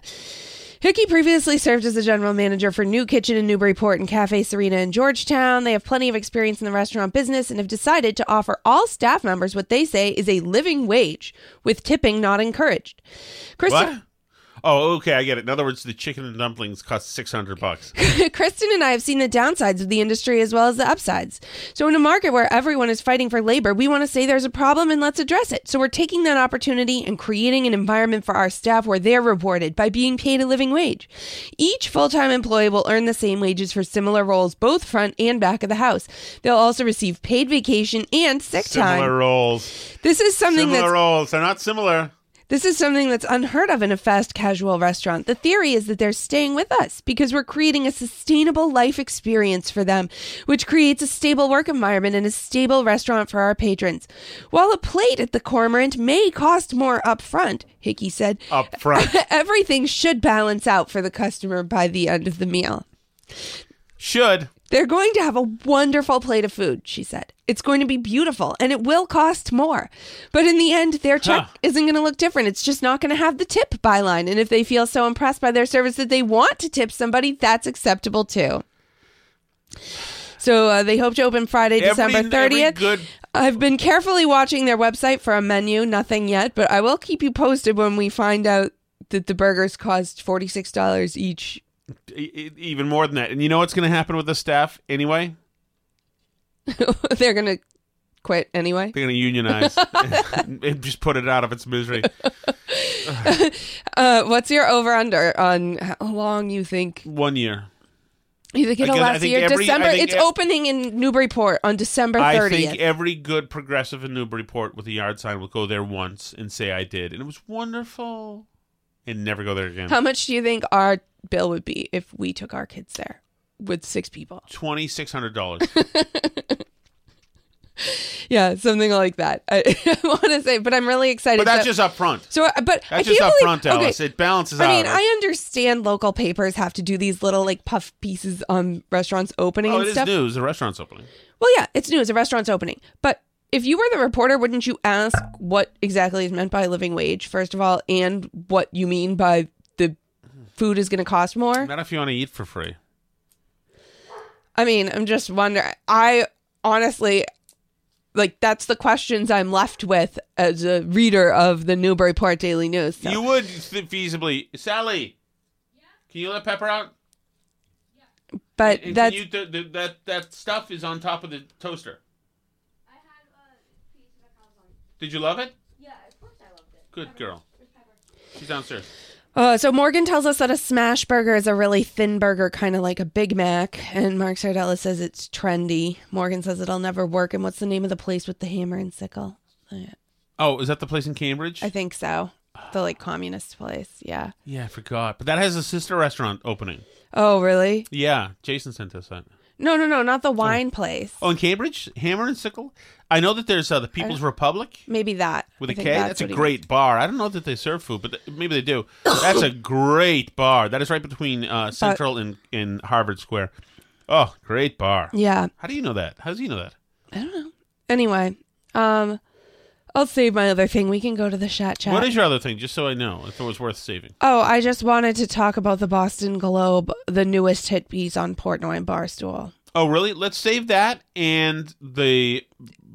Speaker 4: Hickey previously served as the general manager for New Kitchen in Newburyport and Cafe Serena in Georgetown. They have plenty of experience in the restaurant business and have decided to offer all staff members what they say is a living wage, with tipping not encouraged. Kristen,
Speaker 3: What? Oh, okay, I get it. In other words, the chicken and dumplings cost six hundred bucks. *laughs*
Speaker 4: Kristen and I have seen the downsides of the industry as well as the upsides. So, in a market where everyone is fighting for labor, we want to say there's a problem and let's address it. So, we're taking that opportunity and creating an environment for our staff where they're rewarded by being paid a living wage. Each full time employee will earn the same wages for similar roles, both front and back of the house. They'll also receive paid vacation and sick time.
Speaker 3: Similar
Speaker 4: time.
Speaker 3: rolls.
Speaker 4: This is something
Speaker 3: Similar
Speaker 4: that's
Speaker 3: rolls. They're not similar.
Speaker 4: This is something that's unheard of in a fast casual restaurant. The theory is that they're staying with us because we're creating a sustainable life experience for them, which creates a stable work environment and a stable restaurant for our patrons. While a plate at the Cormorant may cost more up front, Hickey said,
Speaker 3: Up front. *laughs*
Speaker 4: everything should balance out for the customer by the end of the meal.
Speaker 3: Should.
Speaker 4: They're going to have a wonderful plate of food, she said. It's going to be beautiful and it will cost more. But in the end, their check
Speaker 3: Huh.
Speaker 4: isn't going to look different. It's just not going to have the tip byline. And if they feel so impressed by their service that they want to tip somebody, that's acceptable too. So uh, they hope to open Friday,
Speaker 3: Every-
Speaker 4: December 30th.
Speaker 3: good-
Speaker 4: I've been carefully watching their website for a menu, nothing yet, but I will keep you posted when we find out that the burgers cost $46 each.
Speaker 3: Even more than that. And you know what's going to happen with the staff anyway? *laughs*
Speaker 4: They're going to quit anyway.
Speaker 3: They're going to unionize *laughs* and just put it out of its misery. *laughs*
Speaker 4: Uh, what's your over under on how long you think
Speaker 3: One year.
Speaker 4: you think it'll
Speaker 3: Again,
Speaker 4: last a year?
Speaker 3: every-
Speaker 4: December. It's
Speaker 3: ev-
Speaker 4: opening in Newburyport on December
Speaker 3: 30th.
Speaker 4: I
Speaker 3: think every good progressive in Newburyport with a yard sign will go there once and say I did, and it was wonderful, and never go there again.
Speaker 4: How much do you think our bill would be if we took our kids there with six people?
Speaker 3: Twenty six hundred dollars. *laughs*
Speaker 4: Yeah, something like that. I, *laughs* I want to say, but I'm really excited.
Speaker 3: But that's
Speaker 4: So-
Speaker 3: just up front.
Speaker 4: So, uh, but I
Speaker 3: That's just up
Speaker 4: believe,
Speaker 3: front, Alice.
Speaker 4: Okay,
Speaker 3: It balances out.
Speaker 4: I mean,
Speaker 3: out.
Speaker 4: I understand local papers have to do these little like puff pieces on restaurants opening
Speaker 3: Oh,
Speaker 4: and
Speaker 3: it is
Speaker 4: stuff.
Speaker 3: news. The restaurant's opening.
Speaker 4: Well, yeah, it's news. A restaurant's opening. But if you were the reporter, wouldn't you ask what exactly is meant by living wage, first of all, and what you mean by the food is going to cost more?
Speaker 3: Not if you want to eat for free.
Speaker 4: I mean, I'm just wondering. I honestly, like, that's the questions I'm left with as a reader of the Newburyport Daily News. So.
Speaker 3: You would th- feasibly, Sally. Yeah? Can you let Pepper out?
Speaker 4: but
Speaker 3: And
Speaker 4: that's
Speaker 3: can you, th- th- that that stuff is on top of the toaster. Did you love it? Yeah, of course I loved it. Good girl. She's downstairs.
Speaker 4: Uh, so Morgan tells us that a smash burger is a really thin burger, kind of like a Big Mac, and Mark Sardella says it's trendy. Morgan says it'll never work. And what's the name of the place with the hammer and sickle? Uh,
Speaker 3: Oh, is that the place in Cambridge?
Speaker 4: I think so. The like communist place. Yeah.
Speaker 3: yeah, I forgot. But that has a sister restaurant opening.
Speaker 4: Oh, really?
Speaker 3: Yeah, Jason sent us that.
Speaker 4: No, no, no, not the wine place.
Speaker 3: Oh, in Cambridge, Hammer and Sickle. I know that there's uh, the People's Republic
Speaker 4: Maybe that.
Speaker 3: with
Speaker 4: I
Speaker 3: a
Speaker 4: think
Speaker 3: That's, a
Speaker 4: what he
Speaker 3: great bar. I don't know that they serve food, but th- maybe they do. That's a *coughs* great bar. That is right between uh, Central and, in Harvard Square. Oh, great bar.
Speaker 4: Yeah.
Speaker 3: How do you know that? How does he know that?
Speaker 4: I don't know. Anyway, um, I'll save my other thing. We can go to the chat chat.
Speaker 3: What is your other thing? Just so I know if it was worth saving.
Speaker 4: Oh, I just wanted to talk about the Boston Globe, the newest hit piece on Portnoy and Barstool.
Speaker 3: Oh, really? Let's save that and the.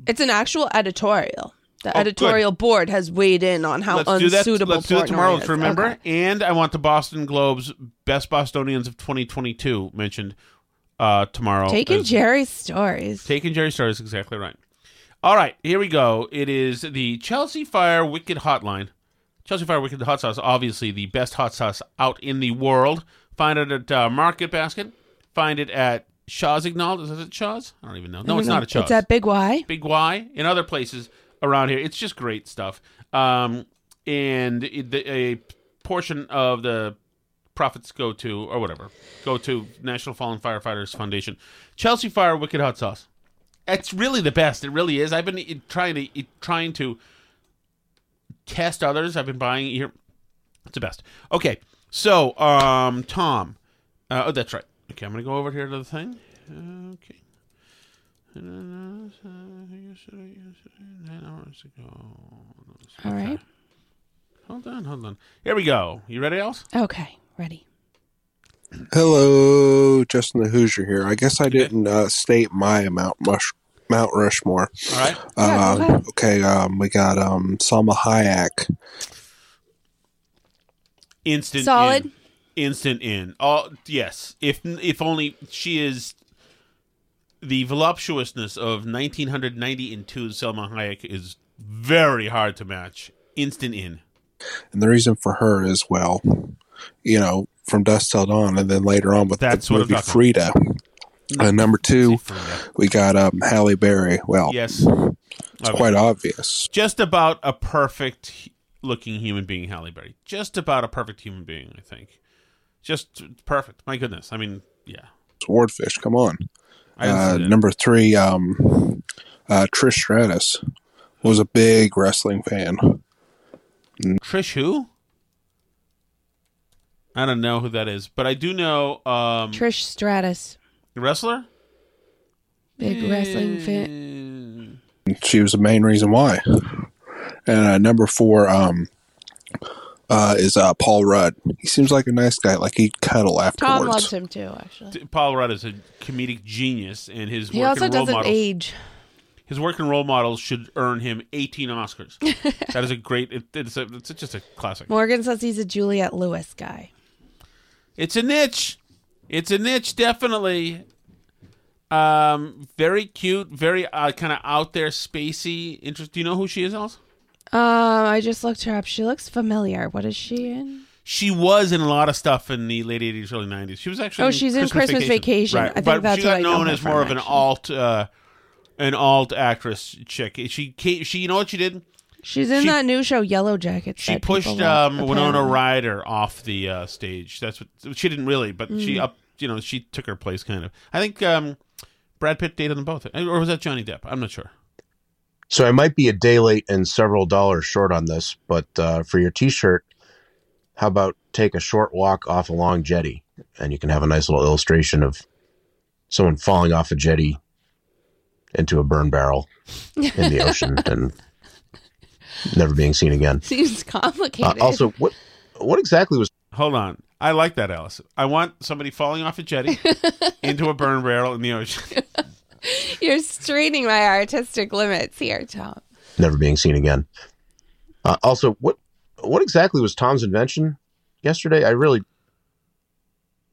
Speaker 4: It's an actual editorial. The
Speaker 3: Oh,
Speaker 4: editorial board has weighed in on how
Speaker 3: let's do
Speaker 4: unsuitable
Speaker 3: Let's do that tomorrow.
Speaker 4: is.
Speaker 3: Remember,
Speaker 4: Okay.
Speaker 3: and I want the Boston Globe's best Bostonians of 2022 mentioned uh, tomorrow.
Speaker 4: Taking Jerry's stories.
Speaker 3: Taking Jerry's stories, exactly right. All right, here we go. It is the Chelsea Fire Wicked Hotline. Chelsea Fire Wicked Hot Sauce, obviously the best hot sauce out in the world. Find it at uh, Market Basket. Find it at Shaw's Ignald. Is it Shaw's? I don't even know. No, it's not at Shaw's.
Speaker 4: It's at Big Y.
Speaker 3: Big Y in other places around here. It's just great stuff. Um, and it, the, a portion of the profits go to or whatever go to National Fallen Firefighters Foundation. Chelsea Fire Wicked Hot Sauce. It's really the best. It really is. I've been trying to trying to test others. I've been buying it here. It's the best. Okay, so um, Tom. Uh, oh, that's right. Okay, I'm gonna go over here to the thing. Okay. Nine hours ago.
Speaker 4: All right.
Speaker 3: Hold on, hold on. Here we go. You ready, else?
Speaker 4: Okay, ready.
Speaker 9: Hello, Justin the Hoosier here. I guess I didn't uh, state my amount Mush Mount Rushmore.
Speaker 3: All right.
Speaker 4: Yeah, go
Speaker 9: Um, okay, um, we got um, Salma Hayek.
Speaker 3: Instant
Speaker 4: Solid?
Speaker 3: in. Instant in. Oh yes. If if only she is the voluptuousness of 1990 and 2 Salma Hayek is very hard to match. Instant in.
Speaker 9: And the reason for her is, well, you know, from Dusk Till Dawn, and then later on with
Speaker 3: That's
Speaker 9: the
Speaker 3: what I'm
Speaker 9: movie
Speaker 3: talking
Speaker 9: Frida. And number two, we got um, Halle Berry. Well,
Speaker 3: Yes.
Speaker 9: it's
Speaker 3: Okay.
Speaker 9: quite obvious.
Speaker 3: Just about a perfect looking human being, Halle Berry. Just about a perfect human being, I think. Just perfect. My goodness. I mean, yeah.
Speaker 9: Swordfish, come on. Uh, number three, um, uh, Trish Stratus was a big wrestling fan.
Speaker 3: Trish who? I don't know who that is, but I do know um
Speaker 4: Trish Stratus,
Speaker 3: wrestler.
Speaker 4: big wrestling fan.
Speaker 9: She was the main reason why. And uh, number four um, uh, is uh, Paul Rudd. He seems like a nice guy. Like he'd cuddle afterwards.
Speaker 4: Tom loves him too, actually.
Speaker 3: D- Paul Rudd is a comedic genius, and his
Speaker 4: He
Speaker 3: work
Speaker 4: also
Speaker 3: and role
Speaker 4: doesn't
Speaker 3: models.
Speaker 4: age.
Speaker 3: His work and role models should earn him 18 Oscars. *laughs* that is a great. It, it's, a, it's just a classic.
Speaker 4: Morgan says he's a Juliette Lewis guy.
Speaker 3: It's a niche. It's a niche, definitely. Um, very cute, very uh, kind of out there, spacey. Interest. Do you know who she is, Alice?
Speaker 4: Um, I just looked her up. She looks familiar. What is she in?
Speaker 3: She was in a lot of stuff in the late '80s, early '90s. She was actually.
Speaker 4: Oh, she's in Christmas Vacation.
Speaker 3: Right,
Speaker 4: I think
Speaker 3: but
Speaker 4: that's
Speaker 3: she got
Speaker 4: what I know
Speaker 3: known
Speaker 4: her
Speaker 3: as more
Speaker 4: from,
Speaker 3: of an
Speaker 4: actually.
Speaker 3: alt, uh, an alt actress chick. She, she, you know what she did?
Speaker 4: She's in
Speaker 3: She-
Speaker 4: that new show Yellow Jackets.
Speaker 3: She
Speaker 4: that people
Speaker 3: pushed
Speaker 4: love,
Speaker 3: um, Winona
Speaker 4: apparently.
Speaker 3: Ryder off the uh, stage. That's what she didn't really, but she
Speaker 4: Mm.
Speaker 3: up. You know, she took her place, kind of. I think um, Brad Pitt dated them both, or was that Johnny Depp? I'm not sure.
Speaker 10: So I might be a day late and several dollars short on this, but uh, for your T-shirt, how about take a short walk off a long jetty, and you can have a nice little illustration of someone falling off a jetty into a burn barrel in the ocean *laughs* and never being seen again. *laughs*
Speaker 4: Seems
Speaker 10: Uh,
Speaker 4: complicated.
Speaker 10: also, what what exactly was?
Speaker 3: Hold on, I like that, Alice. I want somebody falling off a jetty *laughs* into a burn barrel in the ocean. *laughs*
Speaker 4: You're straining my artistic limits here, Tom.
Speaker 10: never being seen again. Uh, also, what what exactly was Tom's invention yesterday? I really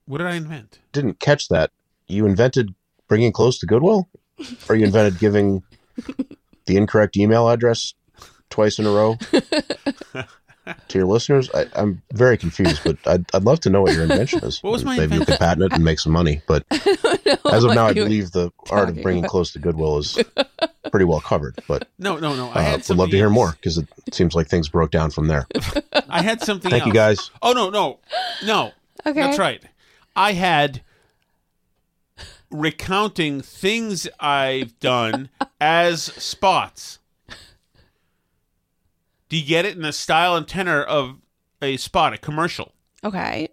Speaker 3: What did I invent?
Speaker 10: didn't catch that. You invented bringing clothes to Goodwill, or you invented giving the incorrect email address twice in a row *laughs* to your listeners? I, I'm very confused, but I'd, I'd love to know what your invention is.
Speaker 3: What was my
Speaker 10: Maybe you
Speaker 3: invention?
Speaker 10: could patent it and make some money. But *laughs* as of now, I believe the art of bringing
Speaker 4: about.
Speaker 10: clothes to Goodwill is *laughs* pretty well covered. But
Speaker 3: No, no, no. I
Speaker 10: uh,
Speaker 3: had
Speaker 10: would love to hear
Speaker 3: else.
Speaker 10: more because it seems like things broke down from there.
Speaker 3: I had something
Speaker 10: Thank you, guys.
Speaker 3: Oh no, no, no.
Speaker 4: Okay.
Speaker 3: That's right. I had recounting things I've done as spots. Do you get it in the style and tenor of a spot, a commercial?
Speaker 4: Okay.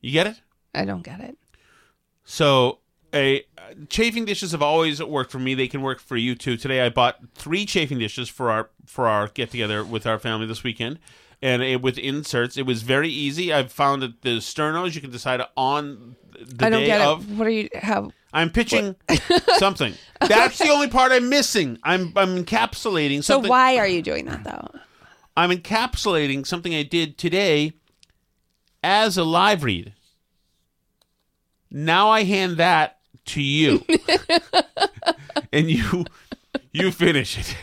Speaker 3: You get it?
Speaker 4: I don't get it.
Speaker 3: So, a uh, chafing dishes have always worked for me. They can work for you too. Today, I bought three chafing dishes for our for our get together with our family this weekend, and it, with inserts. It was very easy. I've found that the sternos you can decide on the
Speaker 4: I don't
Speaker 3: day
Speaker 4: get
Speaker 3: of.
Speaker 4: it. What are you how
Speaker 3: I'm pitching *laughs* something. That's the only part I'm missing. I'm I'm encapsulating
Speaker 4: So why are you doing that though?
Speaker 3: I'm encapsulating something I did today as a live read. Now I hand that to you. *laughs* and you you finish it.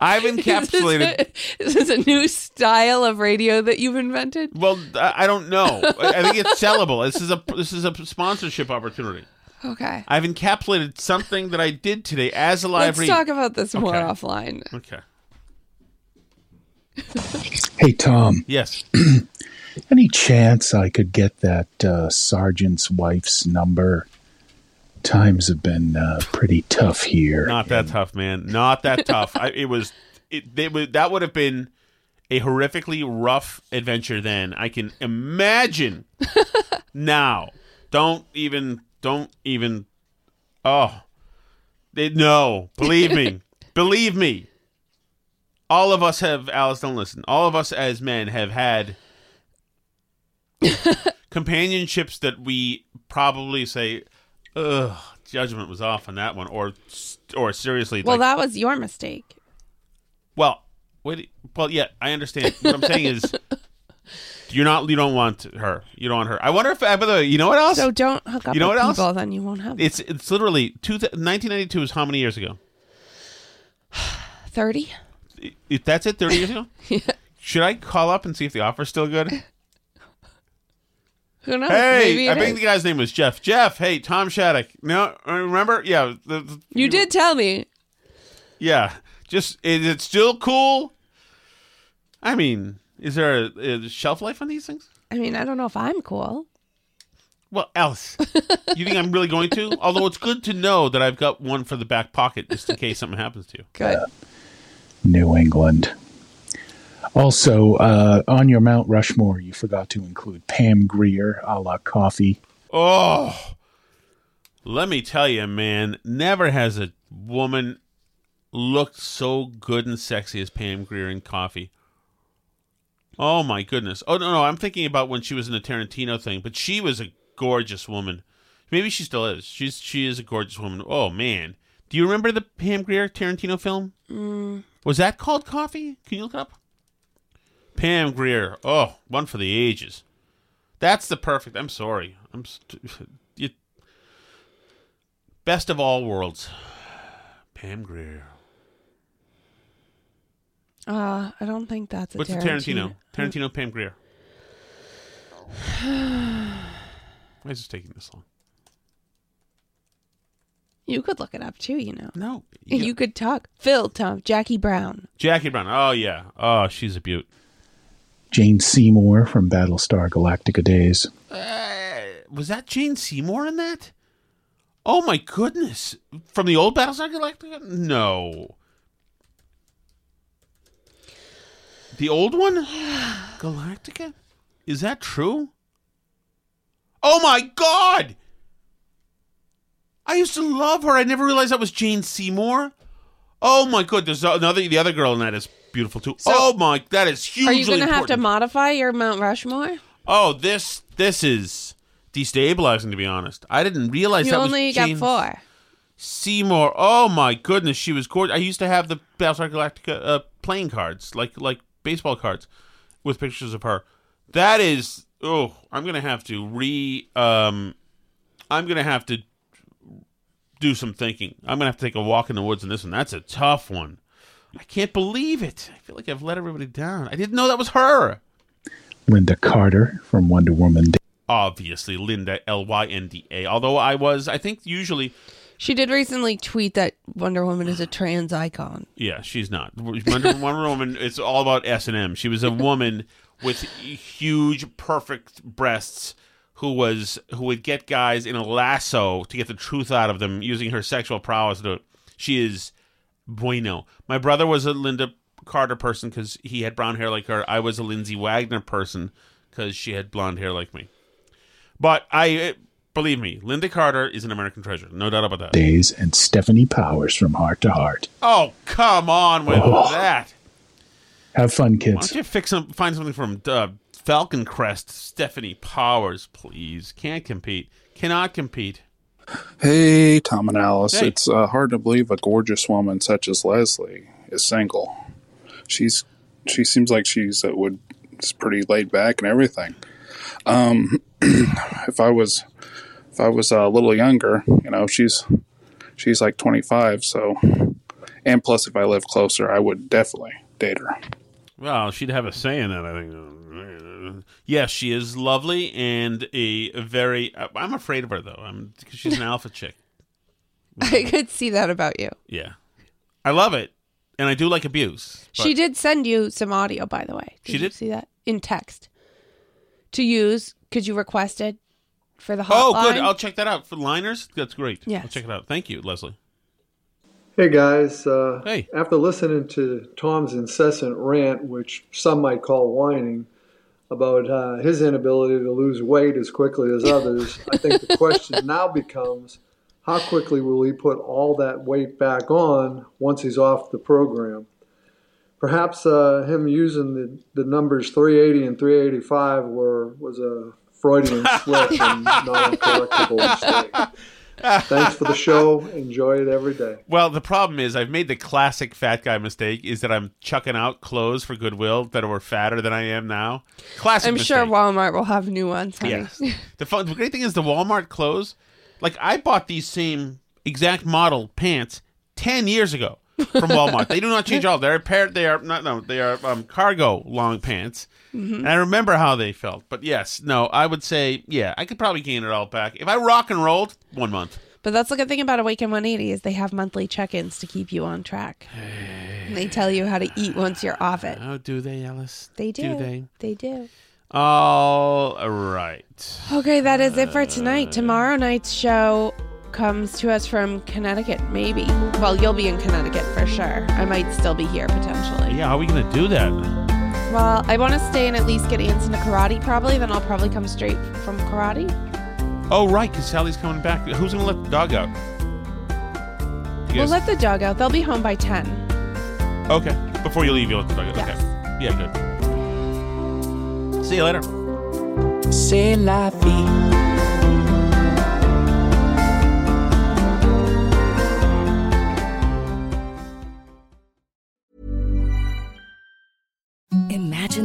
Speaker 3: I've encapsulated
Speaker 4: Is this a new style of radio that you've invented?
Speaker 3: well I don't know. I I think it's sellable. This is a this is a sponsorship opportunity.
Speaker 4: Okay.
Speaker 3: I've encapsulated something that I did today as a live
Speaker 4: Let's
Speaker 3: read.
Speaker 4: talk about this more
Speaker 3: Okay.
Speaker 4: offline.
Speaker 3: Okay.
Speaker 11: Hey, Tom,
Speaker 3: Yes. *clears throat*
Speaker 11: any chance I could get that uh, sergeant's wife's number? Times have been uh, pretty tough here.
Speaker 3: Not that tough, man. Not that tough. I, it was. It, it was. That would have been a horrifically rough adventure. Then I can imagine. *laughs* now, don't even. Don't even. Oh, they, no. Believe me. *laughs* believe me. All of us have. Alice, don't listen. All of us as men have had *laughs* companionships that we probably say, "Ugh, judgment was off on that one," or or seriously,
Speaker 4: Well,
Speaker 3: like,
Speaker 4: that was your mistake.
Speaker 3: well, wait, well, yeah, I understand. What I'm saying is, *laughs* you're not, you don't want her, you don't want her. I wonder if, by the way, you know what else?
Speaker 4: So don't hook up
Speaker 3: You know
Speaker 4: with
Speaker 3: what else?
Speaker 4: people, then you won't have
Speaker 3: It's it's literally two, 1992 is how many years ago?
Speaker 4: thirty.
Speaker 3: If that's it, 30 years ago. *laughs*
Speaker 4: Yeah.
Speaker 3: Should I call up and see if the offer's still good? *laughs*
Speaker 4: Who knows?
Speaker 3: hey,
Speaker 4: Maybe
Speaker 3: I think
Speaker 4: is.
Speaker 3: the guy's name was Jeff. Jeff, hey, Tom Shattuck. No, uh, remember? Yeah, the, the-
Speaker 4: You did tell me.
Speaker 3: Yeah, just is it still cool? I mean, is there a, a shelf life on these things?
Speaker 4: I mean, I don't know if I'm cool.
Speaker 3: Well, Alice, you think I'm really going to? Although it's good to know that I've got one for the back pocket just in case something happens to you.
Speaker 4: Good.
Speaker 11: New England. Also, uh, on your Mount Rushmore, you forgot to include Pam Grier a la Coffy.
Speaker 3: Oh, let me tell you, man, never has a woman looked so good and sexy as Pam Grier in Coffy. Oh my goodness. Oh no, no, I'm thinking about when she was in the Tarantino thing, but she was a gorgeous woman. Maybe she still is. She's she is a gorgeous woman. Oh man. Do you remember the Pam Grier Tarantino film?
Speaker 4: Mm.
Speaker 3: Was that called Coffy? Can you look it up? Pam Grier. Oh, one for the ages. That's the perfect. I'm sorry. I'm st- *sighs* you, best of all worlds. Pam Grier.
Speaker 4: Uh, I don't think that's a
Speaker 3: What's
Speaker 4: Tarantino.
Speaker 3: the Tarantino? Tarantino Pam Grier. Why is this taking this long?
Speaker 4: You could look it up too, you know.
Speaker 3: No.
Speaker 4: You, could talk. Phil, Tom, Jackie Brown.
Speaker 3: Jackie Brown. Oh yeah. Oh, she's a beaut.
Speaker 11: Jane Seymour from Battlestar Galactica days.
Speaker 3: Uh, was that Jane Seymour in that? Oh my goodness! From the old Battlestar Galactica? No. The old one? *sighs* Galactica? Is that true? Oh my god! I used to love her. I never realized that was Jane Seymour. Oh my god! There's another. The other girl in that is beautiful too. oh my, that is hugely
Speaker 4: Are you going to have to modify your Mount Rushmore?
Speaker 3: Oh, this this is destabilizing to be honest. I didn't realize
Speaker 4: You
Speaker 3: that
Speaker 4: only
Speaker 3: was
Speaker 4: got
Speaker 3: Jane
Speaker 4: four.
Speaker 3: Seymour. Oh my goodness, she was gorgeous. I used to have the Battlestar Galactica uh, playing cards, like like baseball cards, with pictures of her. That is oh, I'm gonna have to re um, I'm gonna have to do some thinking. I'm gonna have to take a walk in the woods on this one. That's a tough one. I can't believe it. I feel like I've let everybody down. I didn't know that was her.
Speaker 11: Lynda Carter from Wonder Woman.
Speaker 3: Obviously, Lynda L Y N D A. Although I was, I think usually,
Speaker 4: She did recently tweet that Wonder Woman is a trans icon.
Speaker 3: yeah, she's not. Wonder, Wonder Woman. It's all about S and M. She was a woman with huge, perfect breasts who was who would get guys in a lasso to get the truth out of them using her sexual prowess. To. She is bueno. My brother was a Lynda Carter person because he had brown hair like her. I was a Lindsay Wagner person because she had blonde hair like me. But I believe me, Lynda Carter is an American treasure, no doubt about that.
Speaker 11: Days and Stefanie Powers from Hart to Hart.
Speaker 3: Oh, come on with
Speaker 11: Oh.
Speaker 3: that.
Speaker 11: Have fun, kids.
Speaker 3: Why
Speaker 11: kids.
Speaker 3: don't you fix some, find something from uh, Falcon Crest, Stefanie Powers, please? Can't compete. Cannot compete.
Speaker 9: Hey, Tom and Alice.
Speaker 3: Hey.
Speaker 9: It's uh, hard to believe a gorgeous woman such as Leslie is single. She's she seems like she's uh, would is pretty laid back and everything. Um, *clears throat* if I was if I was uh, a little younger, you know, she's she's like twenty five. So, and plus, if I live closer, I would definitely date her.
Speaker 3: Well, she'd have a say in that, I think. Yes, she is lovely and a very. I'm afraid of her though. I'm because she's an alpha chick. *laughs*
Speaker 4: I could see that about you.
Speaker 3: Yeah, I love it, and I do like abuse.
Speaker 4: She did send you some audio, by the way.
Speaker 3: She
Speaker 4: you
Speaker 3: did?
Speaker 4: see that in text to use because you requested for the hotline.
Speaker 3: Oh, good. I'll check that out for liners. That's great.
Speaker 4: Yes.
Speaker 3: I'll check it out. Thank you, Leslie.
Speaker 12: Hey guys, uh,
Speaker 3: Hey.
Speaker 12: after listening to Tom's incessant rant, which some might call whining, about uh, his inability to lose weight as quickly as others, *laughs* I think the question now becomes how quickly will he put all that weight back on once he's off the program? Perhaps uh, him using the, the numbers 380 and 385 were was a Freudian slip and not a correctable mistake. Thanks for the show. Enjoy it every day.
Speaker 3: Well, the problem is I've made the classic fat guy mistake is that I'm chucking out clothes for Goodwill that were fatter than I am now. Classic
Speaker 4: I'm
Speaker 3: mistake.
Speaker 4: sure Walmart will have new ones. Honey.
Speaker 3: Yes. the, fun, the great thing is the Walmart clothes. Like I bought these same exact model pants ten years ago from Walmart. they do not change all. They're a pair. They are not. No, they are um, cargo long pants.
Speaker 4: Mhm.
Speaker 3: And I remember how they felt. But yes, no, I would say yeah, I could probably gain it all back if I rock and rolled one month.
Speaker 4: But that's the good thing about Awaken 180 is they have monthly check-ins to keep you on track. And they tell you how to eat once you're off it.
Speaker 3: Oh, do they, Alice?
Speaker 4: They do.
Speaker 3: Do they?
Speaker 4: They do.
Speaker 3: All right.
Speaker 4: Okay, that is it for tonight. Tomorrow night's show comes to us from Connecticut, maybe. Well, you'll be in Connecticut for sure. I might still be here potentially.
Speaker 3: Yeah, how are we gonna do that?
Speaker 4: Well, I want to stay and at least get Anson to karate probably. Then I'll probably come straight from karate.
Speaker 3: Oh, right, because Sally's coming back. Who's gonna let the dog out? You
Speaker 4: We'll
Speaker 3: guys-
Speaker 4: let the dog out. They'll be home by 10.
Speaker 3: Okay. Before you leave, you'll let the dog out.
Speaker 4: Yes.
Speaker 3: Okay. Yeah, good. See you later.
Speaker 13: C'est la vie.